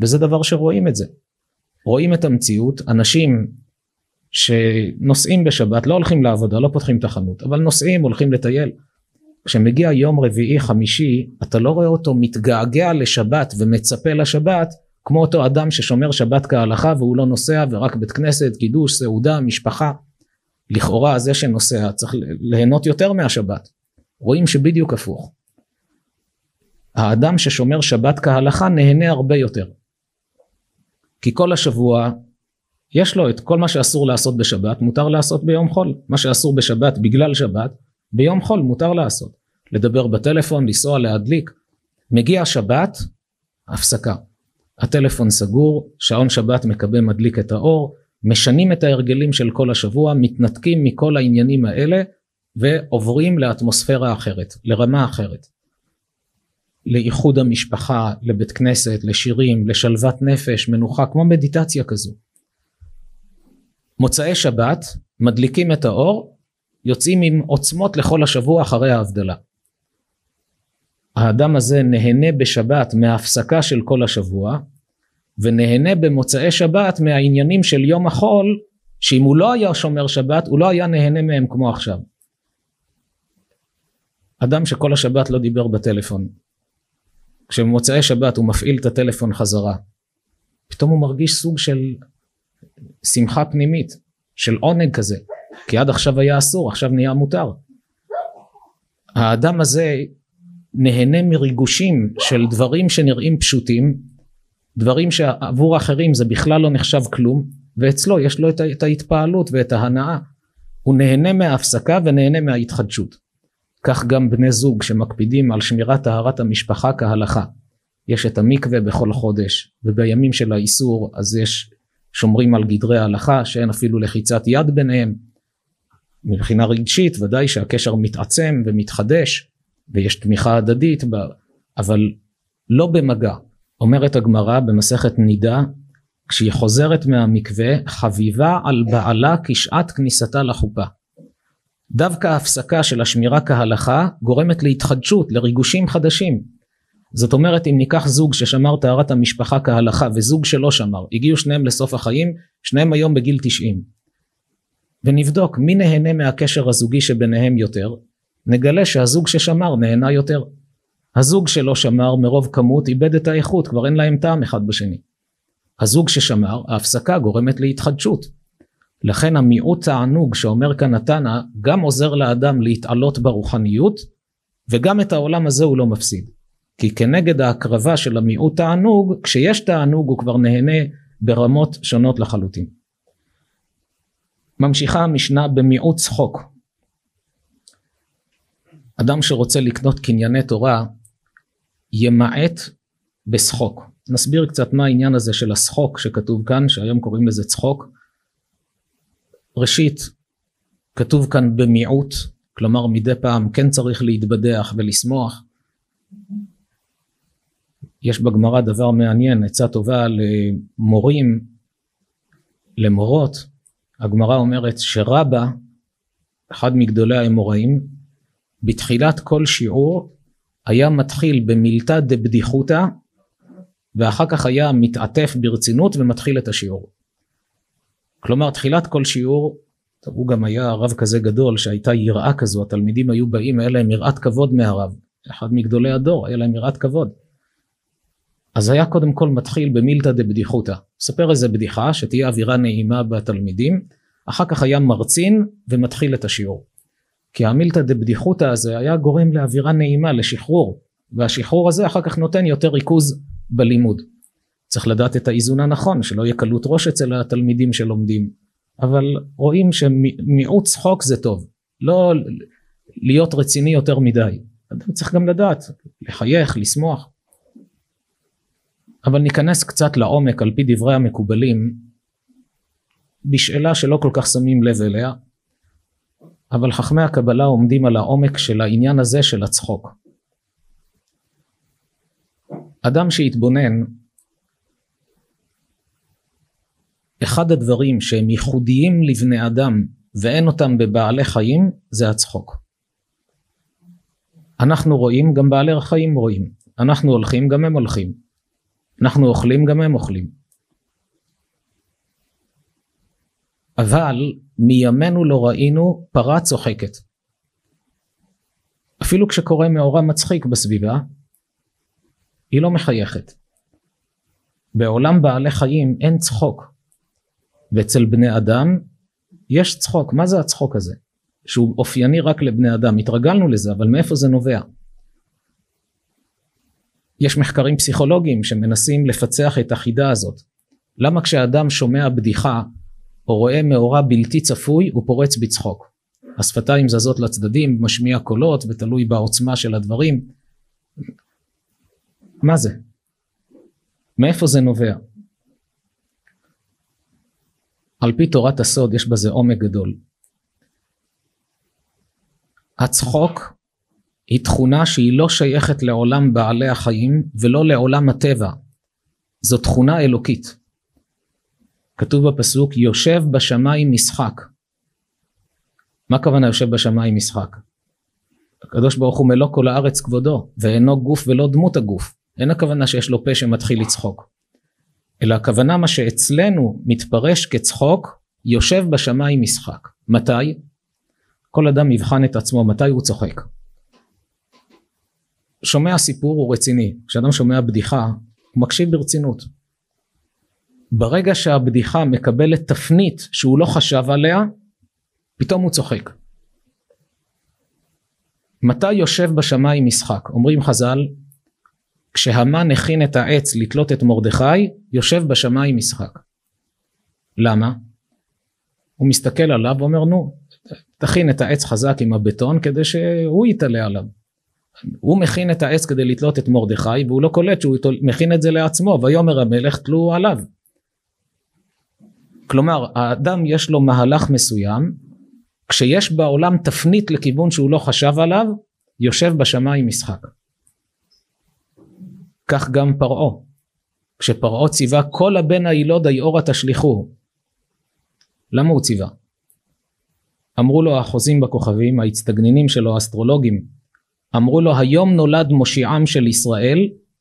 S1: וזה דבר שרואים את זה. רואים את המציאות, אנשים שנוסעים בשבת, לא הולכים לעבודה, לא פותחים את החנות, אבל נוסעים, הולכים לטייל. כשמגיע יום רביעי חמישי, אתה לא רואה אותו מתגעגע לשבת ומצפה לשבת, כמו אותו אדם ששומר שבת כהלכה והוא לא נוסע ורק בית כנסת, קידוש, סעודה, משפחה. לכאורה זה שנוסע צריך ליהנות יותר מהשבת. רואים שבדיוק הפוך. האדם ששומר שבת כהלכה נהנה הרבה יותר. כי כל השבוע יש לו את כל מה שאסור לעשות בשבת מותר לעשות ביום חול. מה שאסור בשבת בגלל שבת ביום חול מותר לעשות. לדבר בטלפון לנסוע להדליק. מגיע שבת הפסקה. הטלפון סגור, שעון שבת מקבל מדליק את האור, משנים את ההרגלים של כל השבוע, מתנתקים מכל העניינים האלה ועוברים לאטמוספירה אחרת, לרמה אחרת. לאיחוד המשפחה, לבית כנסת, לשירים, לשלוות נפש, מנוחה, כמו מדיטציה כזו. מוצאי שבת, מדליקים את האור, יוצאים עם עוצמות לכל השבוע אחרי ההבדלה. האדם הזה נהנה בשבת מההפסקה של כל השבוע, ונהנה במוצאי שבת מהעניינים של יום החול, שאם הוא לא היה שומר שבת, הוא לא היה נהנה מהם כמו עכשיו. אדם שכל השבת לא דיבר בטלפון, כשבמוצאי שבת הוא מפעיל את הטלפון חזרה, פתאום הוא מרגיש סוג של שמחה פנימית, של עונג כזה, כי עד עכשיו היה אסור, עכשיו נהיה מותר. האדם הזה נהנה מריגושים של דברים שנראים פשוטים, דברים שעבור אחרים זה בכלל לא נחשב כלום, ואצלו יש לו את ההתפעלות ואת ההנאה. הוא נהנה מההפסקה ונהנה מההתחדשות. כך גם בני זוג שמקפידים על שמירת טהרת המשפחה כהלכה. יש את המקווה בכל חודש, ובימים של האיסור אז יש שומרים על גדרי ההלכה שאין אפילו לחיצת יד ביניהם. מבחינה רגשית ודאי שהקשר מתעצם ומתחדש ויש תמיכה הדדית אבל לא במגע. אומרת הגמרא במסכת נידה כשהיא חוזרת מהמקווה חביבה על בעלה כשעת כניסתה לחופה. דווקא ההפסקה של השמירה כהלכה גורמת להתחדשות, לריגושים חדשים. זאת אומרת אם ניקח זוג ששמר טהרת המשפחה כהלכה וזוג שלא שמר, הגיעו שניהם לסוף החיים, שניהם היום בגיל 90. ונבדוק מי נהנה מהקשר הזוגי שביניהם יותר, נגלה שהזוג ששמר נהנה יותר. הזוג שלא שמר מרוב כמות איבד את האיכות, כבר אין להם טעם אחד בשני. הזוג ששמר, ההפסקה גורמת להתחדשות. לכן המיעוט תענוג שאומר כאן התנא גם עוזר לאדם להתעלות ברוחניות וגם את העולם הזה הוא לא מפסיד. כי כנגד ההקרבה של המיעוט תענוג, כשיש תענוג הוא כבר נהנה ברמות שונות לחלוטין. ממשיכה המשנה במיעוט צחוק. אדם שרוצה לקנות קנייני תורה ימעט בשחוק. נסביר קצת מה העניין הזה של השחוק שכתוב כאן, שהיום קוראים לזה צחוק. ראשית, כתוב כאן במיעוט, כלומר מדי פעם כן צריך להתבדח ולשמוח. יש בגמרא דבר מעניין, עצה טובה למורים, למורות. הגמרא אומרת שרבה, אחד מגדולי האמוראים, בתחילת כל שיעור היה מתחיל במילתא דבדיחותא ואחר כך היה מתעטף ברצינות ומתחיל את השיעור. כלומר תחילת כל שיעור, הוא גם היה רב כזה גדול שהייתה יראה כזו, התלמידים היו באים, היה להם יראת כבוד מהרב, אחד מגדולי הדור, היה להם יראת כבוד. אז היה קודם כל מתחיל במילתא דבדיחותא, ספר איזה בדיחה שתהיה אווירה נעימה בתלמידים, אחר כך היה מרצין ומתחיל את השיעור. כי המילתא דבדיחותא הזה היה גורם לאווירה נעימה, לשחרור, והשחרור הזה אחר כך נותן יותר ריכוז בלימוד. צריך לדעת את האיזון הנכון, שלא יהיה קלות ראש אצל התלמידים שלומדים, אבל רואים שמיעוט צחוק זה טוב, לא להיות רציני יותר מדי. אדם צריך גם לדעת, לחייך, לשמוח. אבל ניכנס קצת לעומק על פי דברי המקובלים, בשאלה שלא כל כך שמים לב אליה, אבל חכמי הקבלה עומדים על העומק של העניין הזה של הצחוק. אדם שהתבונן, אחד הדברים שהם ייחודיים לבני אדם ואין אותם בבעלי חיים זה הצחוק. אנחנו רואים, גם בעלי חיים רואים. אנחנו הולכים, גם הם הולכים. אנחנו אוכלים, גם הם אוכלים. אבל מימינו לא ראינו פרה צוחקת. אפילו כשקורה מאורע מצחיק בסביבה, היא לא מחייכת. בעולם בעלי חיים אין צחוק, ואצל בני אדם יש צחוק. מה זה הצחוק הזה? שהוא אופייני רק לבני אדם. התרגלנו לזה, אבל מאיפה זה נובע? יש מחקרים פסיכולוגיים שמנסים לפצח את החידה הזאת. למה כשאדם שומע בדיחה או רואה מאורע בלתי צפוי הוא פורץ בצחוק. השפתיים זזות לצדדים, משמיע קולות ותלוי בעוצמה של הדברים. מה זה? מאיפה זה נובע? על פי תורת הסוד יש בזה עומק גדול. הצחוק היא תכונה שהיא לא שייכת לעולם בעלי החיים ולא לעולם הטבע. זו תכונה אלוקית. כתוב בפסוק יושב בשמיים משחק. מה הכוונה יושב בשמיים משחק? הקדוש ברוך הוא מלוא כל הארץ כבודו ואינו גוף ולא דמות הגוף. אין הכוונה שיש לו פה שמתחיל לצחוק. אלא הכוונה מה שאצלנו מתפרש כצחוק יושב בשמיים משחק. מתי? כל אדם יבחן את עצמו מתי הוא צוחק. שומע סיפור הוא רציני, כשאדם שומע בדיחה הוא מקשיב ברצינות. ברגע שהבדיחה מקבלת תפנית שהוא לא חשב עליה, פתאום הוא צוחק. מתי יושב בשמיים משחק? אומרים חז"ל, כשהמן הכין את העץ לתלות את מרדכי, יושב בשמיים משחק. למה? הוא מסתכל עליו ואומר נו תכין את העץ חזק עם הבטון כדי שהוא יתעלה עליו. הוא מכין את העץ כדי לתלות את מרדכי והוא לא קולט שהוא מכין את זה לעצמו ויאמר המלך תלו עליו. כלומר האדם יש לו מהלך מסוים כשיש בעולם תפנית לכיוון שהוא לא חשב עליו יושב בשמיים משחק. כך גם פרעה כשפרעה ציווה כל הבן הילוד היאורה תשליכוהו למה הוא ציווה? אמרו לו החוזים בכוכבים ההצטגנינים שלו האסטרולוגים אמרו לו היום נולד מושיעם של ישראל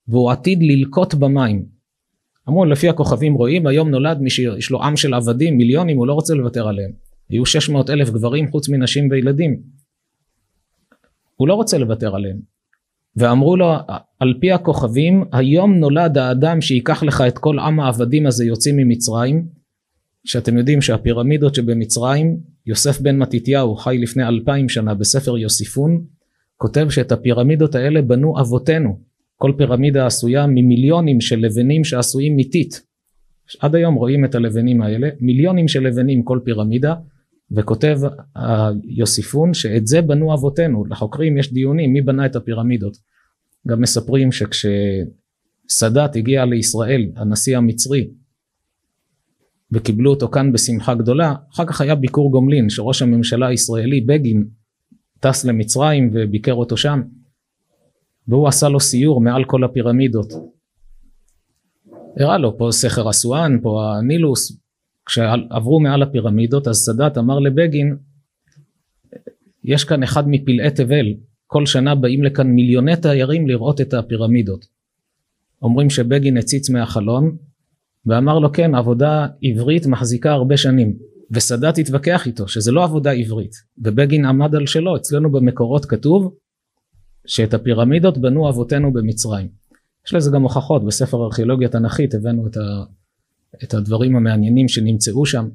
S1: והוא עתיד ללקוט במים. אמרו לפי הכוכבים רואים היום נולד מי שיש לו עם של עבדים מיליונים הוא לא רוצה לוותר עליהם. היו 600 אלף גברים חוץ מנשים וילדים. הוא לא רוצה לוותר עליהם ואמרו לו על פי הכוכבים היום נולד האדם שייקח לך את כל עם העבדים הזה יוצאים ממצרים. שאתם יודעים שהפירמידות שבמצרים יוסף בן מתתיהו חי לפני אלפיים שנה בספר יוסיפון כותב שאת הפירמידות האלה בנו אבותינו. כל פירמידה עשויה ממיליונים של לבנים שעשויים מיתית. עד היום רואים את הלבנים האלה מיליונים של לבנים כל פירמידה וכותב יוסיפון שאת זה בנו אבותינו. לחוקרים יש דיונים מי בנה את הפירמידות? גם מספרים שכשסאדאת הגיע לישראל הנשיא המצרי וקיבלו אותו כאן בשמחה גדולה אחר כך היה ביקור גומלין שראש הממשלה הישראלי בגין טס למצרים וביקר אותו שם והוא עשה לו סיור מעל כל הפירמידות. הראה לו פה סכר אסואן פה הנילוס כשעברו מעל הפירמידות אז סאדאת אמר לבגין יש כאן אחד מפלאי תבל כל שנה באים לכאן מיליוני תיירים לראות את הפירמידות. אומרים שבגין הציץ מהחלון ואמר לו כן עבודה עברית מחזיקה הרבה שנים. וסאדאת התווכח איתו שזה לא עבודה עברית ובגין עמד על שלו. אצלנו במקורות כתוב שאת הפירמידות בנו אבותינו במצרים. יש לזה גם הוכחות. בספר ארכיאולוגיה תנכית הבאנו את, ה, את הדברים המעניינים שנמצאו שם.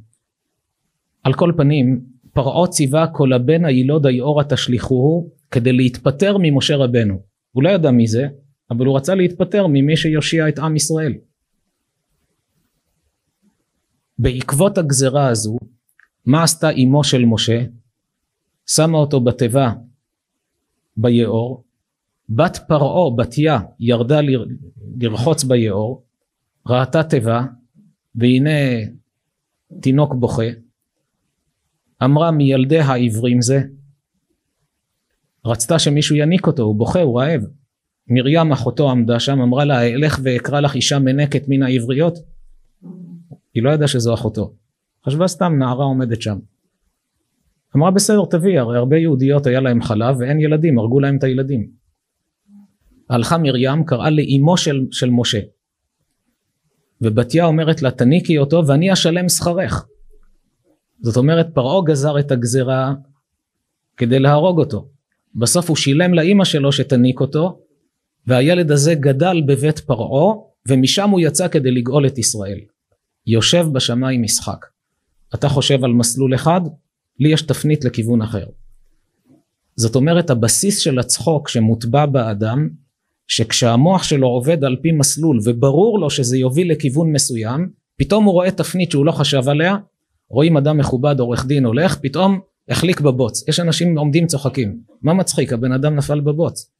S1: על כל פנים פרעה ציווה כל הבן הילוד היאורה תשליכוהו כדי להתפטר ממשה רבנו. הוא לא ידע מי זה אבל הוא רצה להתפטר ממי שיושיע את עם ישראל. בעקבות הגזרה הזו מה עשתה אמו של משה? שמה אותו בתיבה ביאור. בת פרעה בתיה ירדה לרחוץ ביאור. ראתה תיבה והנה תינוק בוכה. אמרה מילדי העברים זה. רצתה שמישהו יניק אותו הוא בוכה הוא רעב. מרים אחותו עמדה שם אמרה לה אלך ואקרא לך אישה מנקת מן העבריות. היא לא ידעה שזו אחותו. חשבה סתם נערה עומדת שם. אמרה בסדר תביא הרי הרבה יהודיות היה להם חלב ואין ילדים הרגו להם את הילדים. הלכה מרים קראה לאימו של, של משה ובתיה אומרת לה תניקי אותו ואני אשלם שכרך. זאת אומרת פרעה גזר את הגזרה כדי להרוג אותו. בסוף הוא שילם לאימא שלו שתניק אותו והילד הזה גדל בבית פרעה ומשם הוא יצא כדי לגאול את ישראל. יושב בשמיים משחק. אתה חושב על מסלול אחד? לי יש תפנית לכיוון אחר. זאת אומרת הבסיס של הצחוק שמוטבע באדם שכשהמוח שלו עובד על פי מסלול וברור לו שזה יוביל לכיוון מסוים פתאום הוא רואה תפנית שהוא לא חשב עליה רואים אדם מכובד עורך דין הולך פתאום החליק בבוץ יש אנשים עומדים צוחקים מה מצחיק הבן אדם נפל בבוץ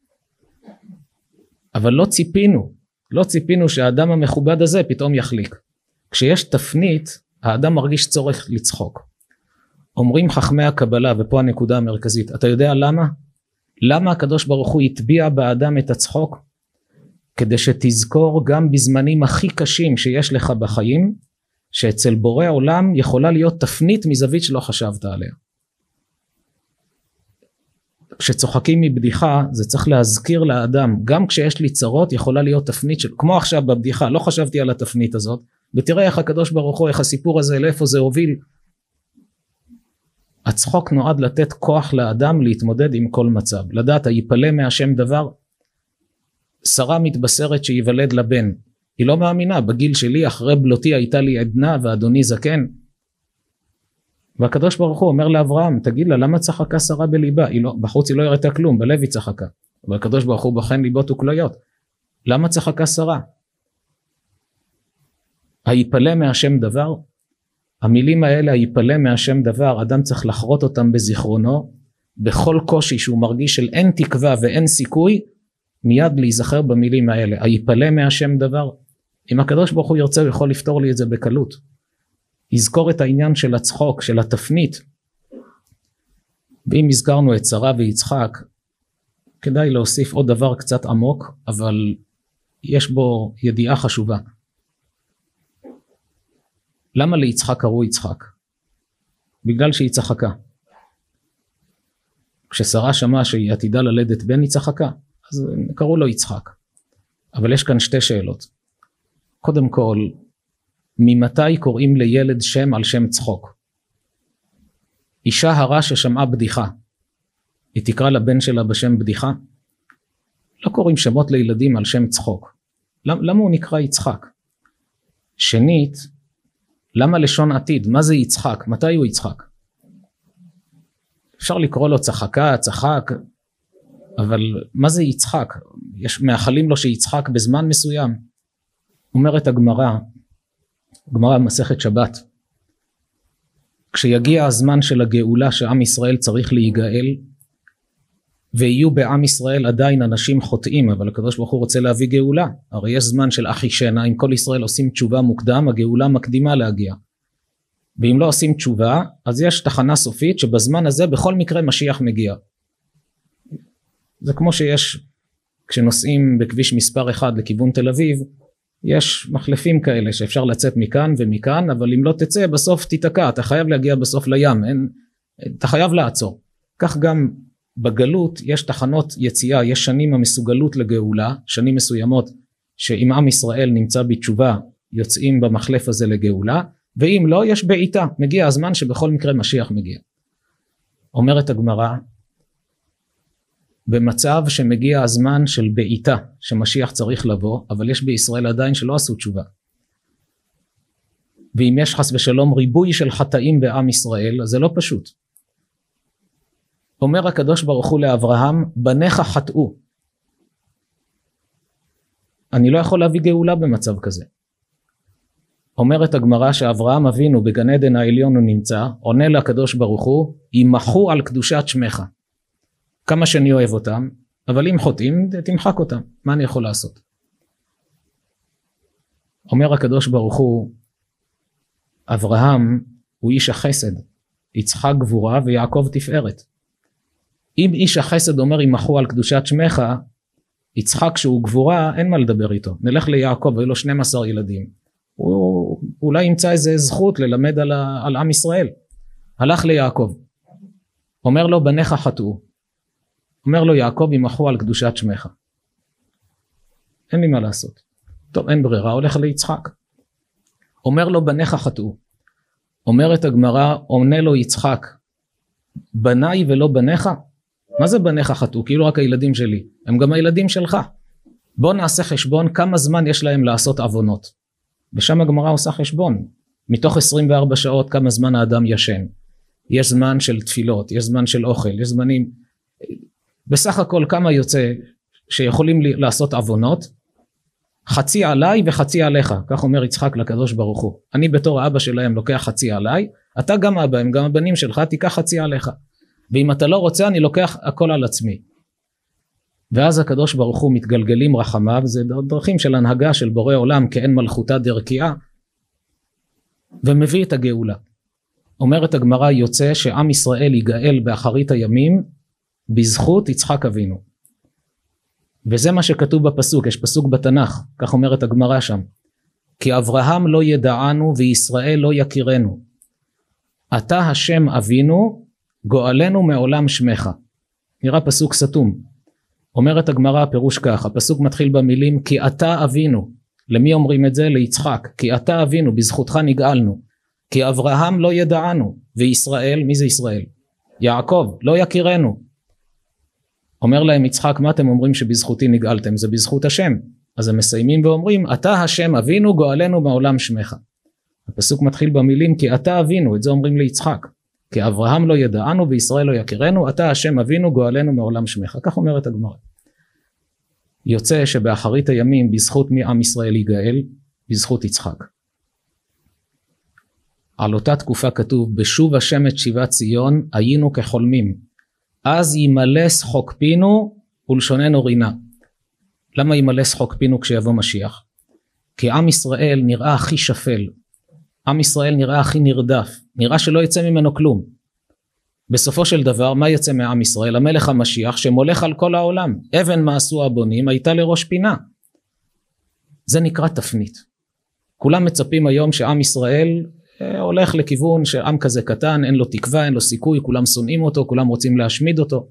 S1: אבל לא ציפינו לא ציפינו שהאדם המכובד הזה פתאום יחליק. כשיש תפנית, האדם מרגיש צורך לצחוק. אומרים חכמי הקבלה, ופה הנקודה המרכזית, אתה יודע למה? למה הקדוש ברוך הוא הטביע באדם את הצחוק? כדי שתזכור גם בזמנים הכי קשים שיש לך בחיים, שאצל בורא עולם יכולה להיות תפנית מזווית שלא חשבת עליה. כשצוחקים מבדיחה זה צריך להזכיר לאדם גם כשיש לי צרות יכולה להיות תפנית של כמו עכשיו בבדיחה לא חשבתי על התפנית הזאת ותראה איך הקדוש ברוך הוא איך הסיפור הזה לאיפה זה הוביל הצחוק נועד לתת כוח לאדם להתמודד עם כל מצב. לדעת היפלא מהשם דבר. שרה מתבשרת שייוולד לה בן. היא לא מאמינה. בגיל שלי אחרי בלותי הייתה לי עדנה ואדוני זקן. והקדוש ברוך הוא אומר לאברהם תגיד לה למה צחקה שרה בליבה? היא לא, בחוץ היא לא הראתה כלום בלב היא צחקה. אבל הקדוש ברוך הוא בוחן ליבות וכליות. למה צחקה שרה? היפלא מהשם דבר המילים האלה היפלא מהשם דבר אדם צריך לחרות אותם בזיכרונו בכל קושי שהוא מרגיש של אין תקווה ואין סיכוי מיד להיזכר במילים האלה. היפלא מהשם דבר אם הקדוש ברוך הוא ירצה הוא יכול לפתור לי את זה בקלות. יזכור את העניין של הצחוק של התפנית. ואם הזכרנו את שרה ויצחק כדאי להוסיף עוד דבר קצת עמוק אבל יש בו ידיעה חשובה למה ליצחק קראו יצחק? בגלל שהיא צחקה. כששרה שמעה שהיא עתידה ללדת בן היא צחקה, אז קראו לו יצחק. אבל יש כאן שתי שאלות. קודם כל, ממתי קוראים לילד שם על שם צחוק? אישה הרה ששמעה בדיחה, היא תקרא לבן שלה בשם בדיחה? לא קוראים שמות לילדים על שם צחוק. למה הוא נקרא יצחק? שנית, למה לשון עתיד? מה זה יצחק? מתי הוא יצחק? אפשר לקרוא לו צחקה, צחק, אבל מה זה יצחק? יש מאחלים לו שיצחק בזמן מסוים. אומרת הגמרא, גמרא במסכת שבת, כשיגיע הזמן של הגאולה שעם ישראל צריך להיגאל, ויהיו בעם ישראל עדיין אנשים חוטאים אבל הקדוש ברוך הוא רוצה להביא גאולה. הרי יש זמן של אחי שנה אם כל ישראל עושים תשובה מוקדם הגאולה מקדימה להגיע. ואם לא עושים תשובה אז יש תחנה סופית שבזמן הזה בכל מקרה משיח מגיע. זה כמו שיש כשנוסעים בכביש מספר 1 לכיוון תל אביב יש מחלפים כאלה שאפשר לצאת מכאן ומכאן אבל אם לא תצא בסוף תיתקע. אתה חייב להגיע בסוף לים. אין, אתה חייב לעצור. כך גם בגלות יש תחנות יציאה, יש שנים המסוגלות לגאולה, שנים מסוימות שאם עם ישראל נמצא בתשובה יוצאים במחלף הזה לגאולה, ואם לא יש בעיטה, מגיע הזמן שבכל מקרה משיח מגיע. אומרת הגמרא, במצב שמגיע הזמן של בעיטה, שמשיח צריך לבוא, אבל יש בישראל עדיין שלא עשו תשובה. ואם יש חס ושלום ריבוי של חטאים בעם ישראל, אז זה לא פשוט. אומר הקדוש ברוך הוא לאברהם, בניך חטאו. אני לא יכול להביא גאולה במצב כזה. אומרת הגמרא שאברהם אבינו בגן עדן העליון הוא נמצא, עונה לקדוש ברוך הוא, ימחו על קדושת שמך. כמה שאני אוהב אותם, אבל אם חוטאים, תמחק אותם, מה אני יכול לעשות? אומר הקדוש ברוך הוא, אברהם הוא איש החסד, יצחק גבורה ויעקב תפארת. אם איש החסד אומר ימחו על קדושת שמך, יצחק שהוא גבורה אין מה לדבר איתו. נלך ליעקב היו לו 12 ילדים. הוא אולי ימצא איזה זכות ללמד על, ה, על עם ישראל. הלך ליעקב. אומר לו בניך חטאו. אומר לו יעקב ימחו על קדושת שמך. אין לי מה לעשות. טוב אין ברירה הולך ליצחק. אומר לו בניך חטאו. אומרת הגמרא עונה לו יצחק בניי ולא בניך מה זה בניך חטאו? כאילו רק הילדים שלי. הם גם הילדים שלך. בוא נעשה חשבון כמה זמן יש להם לעשות עוונות. ושם הגמרא עושה חשבון. מתוך 24 שעות כמה זמן האדם ישן. יש זמן של תפילות, יש זמן של אוכל, יש זמנים... בסך הכל כמה יוצא שיכולים לעשות עוונות? חצי עליי וחצי עליך, כך אומר יצחק לקדוש ברוך הוא. אני בתור האבא שלהם לוקח חצי עליי, אתה גם אבא, הם גם הבנים שלך, תיקח חצי עליך. ואם אתה לא רוצה אני לוקח הכל על עצמי. ואז הקדוש ברוך הוא מתגלגלים רחמיו זה דרכים של הנהגה של בורא עולם כאין מלכותה דרכיעה ומביא את הגאולה. אומרת הגמרא יוצא שעם ישראל ייגאל באחרית הימים בזכות יצחק אבינו. וזה מה שכתוב בפסוק יש פסוק בתנ"ך כך אומרת הגמרא שם. כי אברהם לא ידענו וישראל לא יכירנו. אתה השם אבינו גואלנו מעולם שמך. נראה פסוק סתום. אומרת הגמרא הפירוש כך הפסוק מתחיל במילים כי אתה אבינו. למי אומרים את זה? ליצחק. כי אתה אבינו בזכותך נגאלנו. כי אברהם לא ידענו וישראל מי זה ישראל? יעקב לא יכירנו. אומר להם יצחק מה אתם אומרים שבזכותי נגאלתם? זה בזכות השם. אז הם מסיימים ואומרים אתה השם אבינו גואלנו מעולם שמך. הפסוק מתחיל במילים כי אתה אבינו. את זה אומרים ליצחק כי אברהם לא ידענו וישראל לא יכירנו אתה השם אבינו גואלנו מעולם שמך. כך אומרת הגמרא. יוצא שבאחרית הימים בזכות מי עם ישראל יגאל? בזכות יצחק. על אותה תקופה כתוב בשוב השם את שיבת ציון היינו כחולמים. אז ימלא שחוק פינו ולשוננו רינה. למה ימלא שחוק פינו כשיבוא משיח? כי עם ישראל נראה הכי שפל עם ישראל נראה הכי נרדף נראה שלא יצא ממנו כלום. בסופו של דבר מה יצא מעם ישראל? המלך המשיח שמולך על כל העולם. אבן מה עשו הבונים הייתה לראש פינה. זה נקרא תפנית. כולם מצפים היום שעם ישראל אה, הולך לכיוון שעם כזה קטן אין לו תקווה אין לו סיכוי כולם שונאים אותו כולם רוצים להשמיד אותו.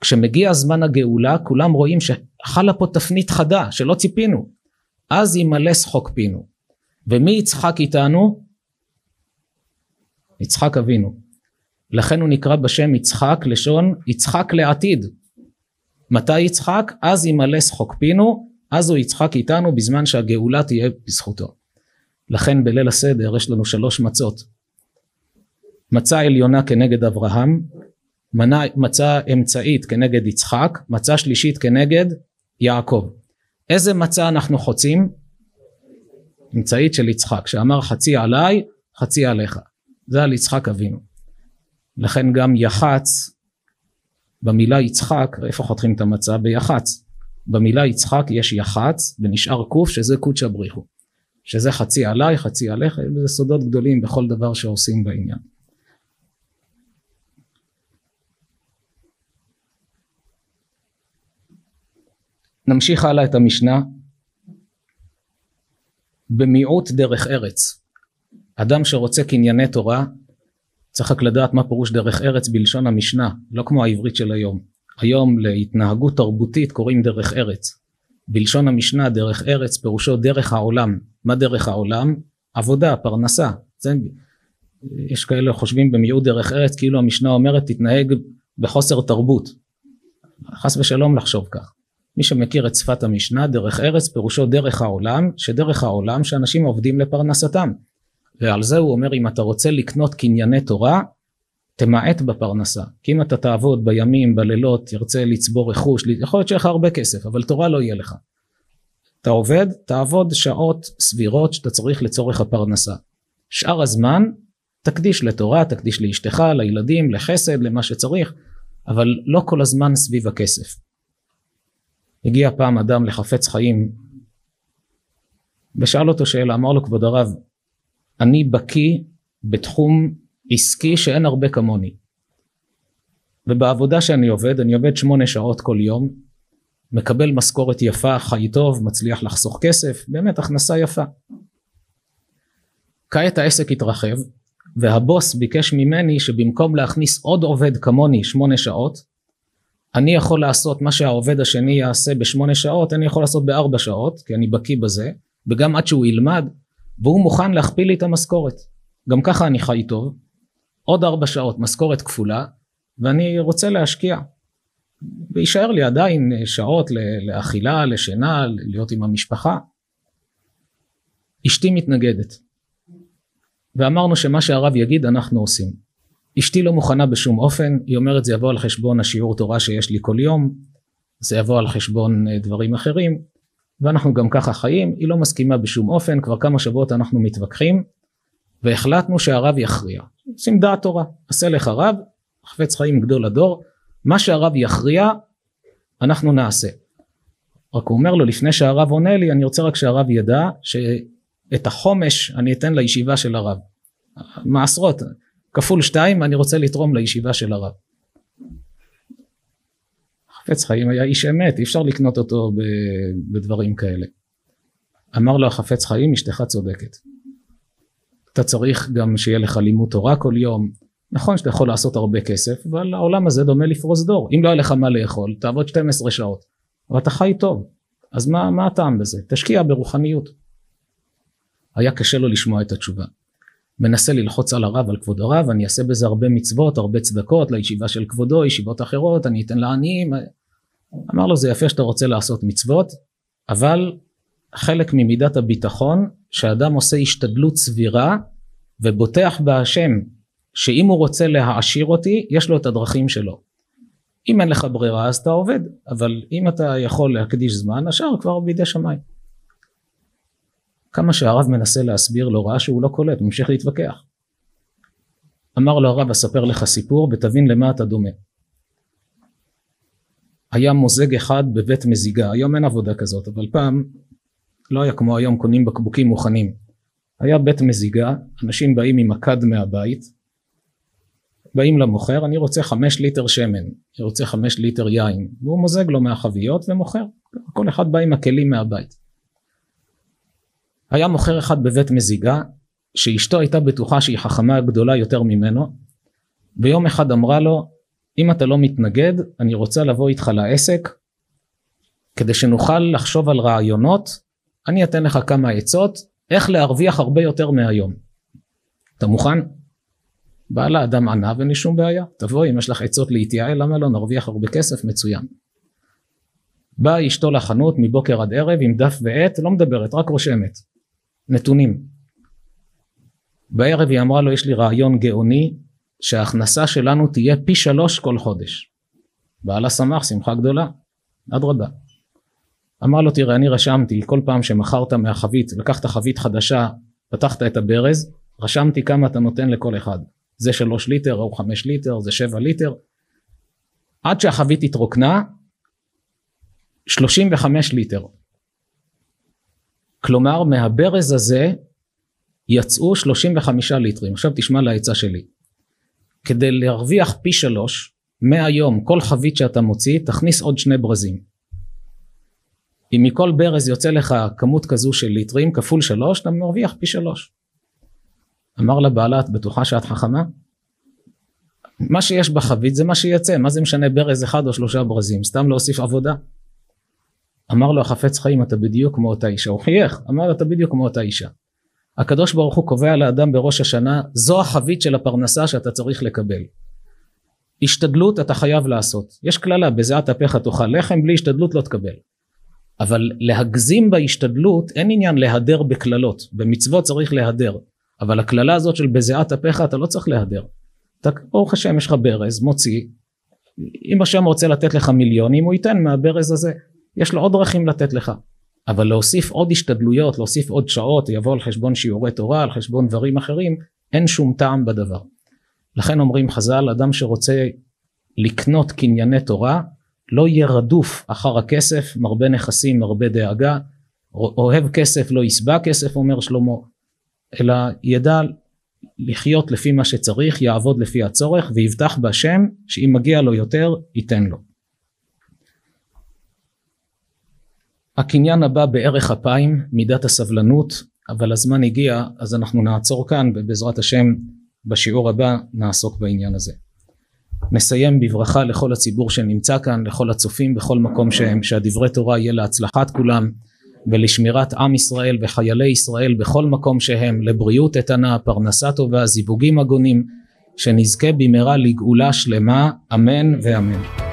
S1: כשמגיע זמן הגאולה כולם רואים שחלה פה תפנית חדה שלא ציפינו. אז ימלא שחוק פינו ומי יצחק איתנו? יצחק אבינו לכן הוא נקרא בשם יצחק לשון יצחק לעתיד מתי יצחק? אז ימלא שחוק פינו אז הוא יצחק איתנו בזמן שהגאולה תהיה בזכותו לכן בליל הסדר יש לנו שלוש מצות מצה עליונה כנגד אברהם מצה אמצעית כנגד יצחק מצה שלישית כנגד יעקב איזה מצה אנחנו חוצים? אמצעית של יצחק שאמר חצי עליי חצי עליך. זה על יצחק אבינו. לכן גם יחץ במילה יצחק איפה חותכים את המצה? ביחץ. במילה יצחק יש יחץ ונשאר קוף שזה קודשא בריחו שזה חצי עליי חצי עליך זה סודות גדולים בכל דבר שעושים בעניין. נמשיך הלאה את המשנה במיעוט דרך ארץ. אדם שרוצה קנייני תורה צריך רק לדעת מה פירוש דרך ארץ בלשון המשנה לא כמו העברית של היום. היום להתנהגות תרבותית קוראים דרך ארץ. בלשון המשנה דרך ארץ פירושו דרך העולם. מה דרך העולם? עבודה פרנסה. זה, יש כאלה חושבים במיעוט דרך ארץ כאילו המשנה אומרת תתנהג בחוסר תרבות. חס ושלום לחשוב כך מי שמכיר את שפת המשנה דרך ארץ פירושו דרך העולם שדרך העולם שאנשים עובדים לפרנסתם. ועל זה הוא אומר אם אתה רוצה לקנות קנייני תורה תמעט בפרנסה. כי אם אתה תעבוד בימים בלילות תרצה לצבור רכוש יכול להיות שיהיה לך הרבה כסף אבל תורה לא יהיה לך. אתה עובד תעבוד שעות סבירות שאתה צריך לצורך הפרנסה. שאר הזמן תקדיש לתורה תקדיש לאשתך לילדים לחסד למה שצריך אבל לא כל הזמן סביב הכסף הגיע פעם אדם לחפץ חיים ושאל אותו שאלה אמר לו כבוד הרב אני בקיא בתחום עסקי שאין הרבה כמוני. ובעבודה שאני עובד אני עובד שמונה שעות כל יום מקבל משכורת יפה חי טוב מצליח לחסוך כסף באמת הכנסה יפה. כעת העסק התרחב והבוס ביקש ממני שבמקום להכניס עוד עובד כמוני שמונה שעות אני יכול לעשות מה שהעובד השני יעשה בשמונה שעות אני יכול לעשות בארבע שעות כי אני בקיא בזה וגם עד שהוא ילמד והוא מוכן להכפיל לי את המשכורת. גם ככה אני חי טוב עוד ארבע שעות משכורת כפולה ואני רוצה להשקיע. ויישאר לי עדיין שעות לאכילה לשינה להיות עם המשפחה. אשתי מתנגדת. ואמרנו שמה שהרב יגיד אנחנו עושים אשתי לא מוכנה בשום אופן היא אומרת זה יבוא על חשבון השיעור תורה שיש לי כל יום זה יבוא על חשבון אה, דברים אחרים ואנחנו גם ככה חיים היא לא מסכימה בשום אופן כבר כמה שבועות אנחנו מתווכחים והחלטנו שהרב יכריע עושים דעת תורה עשה לך רב חפץ חיים גדול הדור מה שהרב יכריע אנחנו נעשה. רק הוא אומר לו לפני שהרב עונה לי אני רוצה רק שהרב ידע שאת החומש אני אתן לישיבה של הרב. מעשרות כפול שתיים אני רוצה לתרום לישיבה של הרב. חפץ חיים היה איש אמת אי אפשר לקנות אותו בדברים כאלה. אמר לו החפץ חיים אשתך צודקת. אתה צריך גם שיהיה לך לימוד תורה כל יום. נכון שאתה יכול לעשות הרבה כסף אבל העולם הזה דומה לפרוס דור. אם לא היה לך מה לאכול תעבוד 12 שעות. אבל אתה חי טוב. אז מה, מה הטעם בזה? תשקיע ברוחניות. היה קשה לו לשמוע את התשובה מנסה ללחוץ על הרב על כבוד הרב אני אעשה בזה הרבה מצוות הרבה צדקות לישיבה של כבודו ישיבות אחרות אני אתן לעניים. אמר לו זה יפה שאתה רוצה לעשות מצוות אבל חלק ממידת הביטחון שאדם עושה השתדלות סבירה ובוטח בהשם שאם הוא רוצה להעשיר אותי יש לו את הדרכים שלו. אם אין לך ברירה אז אתה עובד אבל אם אתה יכול להקדיש זמן השאר כבר בידי שמיים כמה שהרב מנסה להסביר לו ראה שהוא לא קולט ממשיך להתווכח. אמר לו הרב אספר לך סיפור ותבין למה אתה דומה. היה מוזג אחד בבית מזיגה. היום אין עבודה כזאת אבל פעם לא היה כמו היום קונים בקבוקים מוכנים. היה בית מזיגה אנשים באים עם הכד מהבית באים למוכר אני רוצה חמש ליטר שמן אני רוצה חמש ליטר יין. והוא מוזג לו מהחביות ומוכר. כל אחד בא עם הכלים מהבית היה מוכר אחד בבית מזיגה שאשתו הייתה בטוחה שהיא חכמה גדולה יותר ממנו ויום אחד אמרה לו אם אתה לא מתנגד אני רוצה לבוא איתך לעסק כדי שנוכל לחשוב על רעיונות אני אתן לך כמה עצות איך להרוויח הרבה יותר מהיום. אתה מוכן? בעל האדם ענה ואין לי שום בעיה. תבוא אם יש לך עצות להתייעל למה לא? נרוויח הרבה כסף מצוין. באה אשתו לחנות מבוקר עד ערב עם דף ועט לא מדברת רק רושמת נתונים. בערב היא אמרה לו יש לי רעיון גאוני שההכנסה שלנו תהיה פי שלוש כל חודש. בעלה שמח שמחה גדולה. אדרבה. אמר לו תראה אני רשמתי כל פעם שמכרת מהחבית לקחת חבית חדשה פתחת את הברז רשמתי כמה אתה נותן לכל אחד. זה שלוש ליטר או חמש ליטר זה שבע ליטר. עד שהחבית התרוקנה שלושים וחמש ליטר כלומר מהברז הזה יצאו שלושים וחמישה ליטרים. עכשיו תשמע לעצה שלי. כדי להרוויח פי שלוש מהיום כל חבית שאתה מוציא תכניס עוד שני ברזים. אם מכל ברז יוצא לך כמות כזו של ליטרים כפול שלוש אתה מרוויח פי שלוש. אמר לבעלה את בטוחה שאת חכמה? מה שיש בחבית זה מה שיצא מה זה משנה ברז אחד או שלושה ברזים סתם להוסיף עבודה אמר לו החפץ חיים אתה בדיוק כמו אותה אישה. הוא חייך אמר לו אתה בדיוק כמו אותה אישה. הקדוש ברוך הוא קובע לאדם בראש השנה זו החבית של הפרנסה שאתה צריך לקבל. השתדלות אתה חייב לעשות. יש קללה בזיעת אפיך תאכל לחם בלי השתדלות לא תקבל. אבל להגזים בהשתדלות אין עניין להדר בקללות. במצוות צריך להדר. אבל הקללה הזאת של בזיעת אפיך אתה לא צריך להדר. אתה ברוך השם יש לך ברז מוציא. אם השם רוצה לתת לך מיליונים הוא ייתן מהברז הזה יש לו עוד דרכים לתת לך. אבל להוסיף עוד השתדלויות להוסיף עוד שעות יבוא על חשבון שיעורי תורה על חשבון דברים אחרים אין שום טעם בדבר. לכן אומרים חז"ל אדם שרוצה לקנות קנייני תורה לא יהיה רדוף אחר הכסף מרבה נכסים מרבה דאגה. אוהב כסף לא יסבע כסף אומר שלמה. אלא ידע לחיות לפי מה שצריך יעבוד לפי הצורך ויבטח בהשם שאם מגיע לו יותר ייתן לו הקניין הבא בערך אפיים מידת הסבלנות אבל הזמן הגיע אז אנחנו נעצור כאן ובעזרת השם בשיעור הבא נעסוק בעניין הזה. נסיים בברכה לכל הציבור שנמצא כאן לכל הצופים בכל מקום שהם שהדברי תורה יהיה להצלחת כולם ולשמירת עם ישראל וחיילי ישראל בכל מקום שהם לבריאות איתנה פרנסה טובה זיווגים הגונים שנזכה במהרה לגאולה שלמה אמן ואמן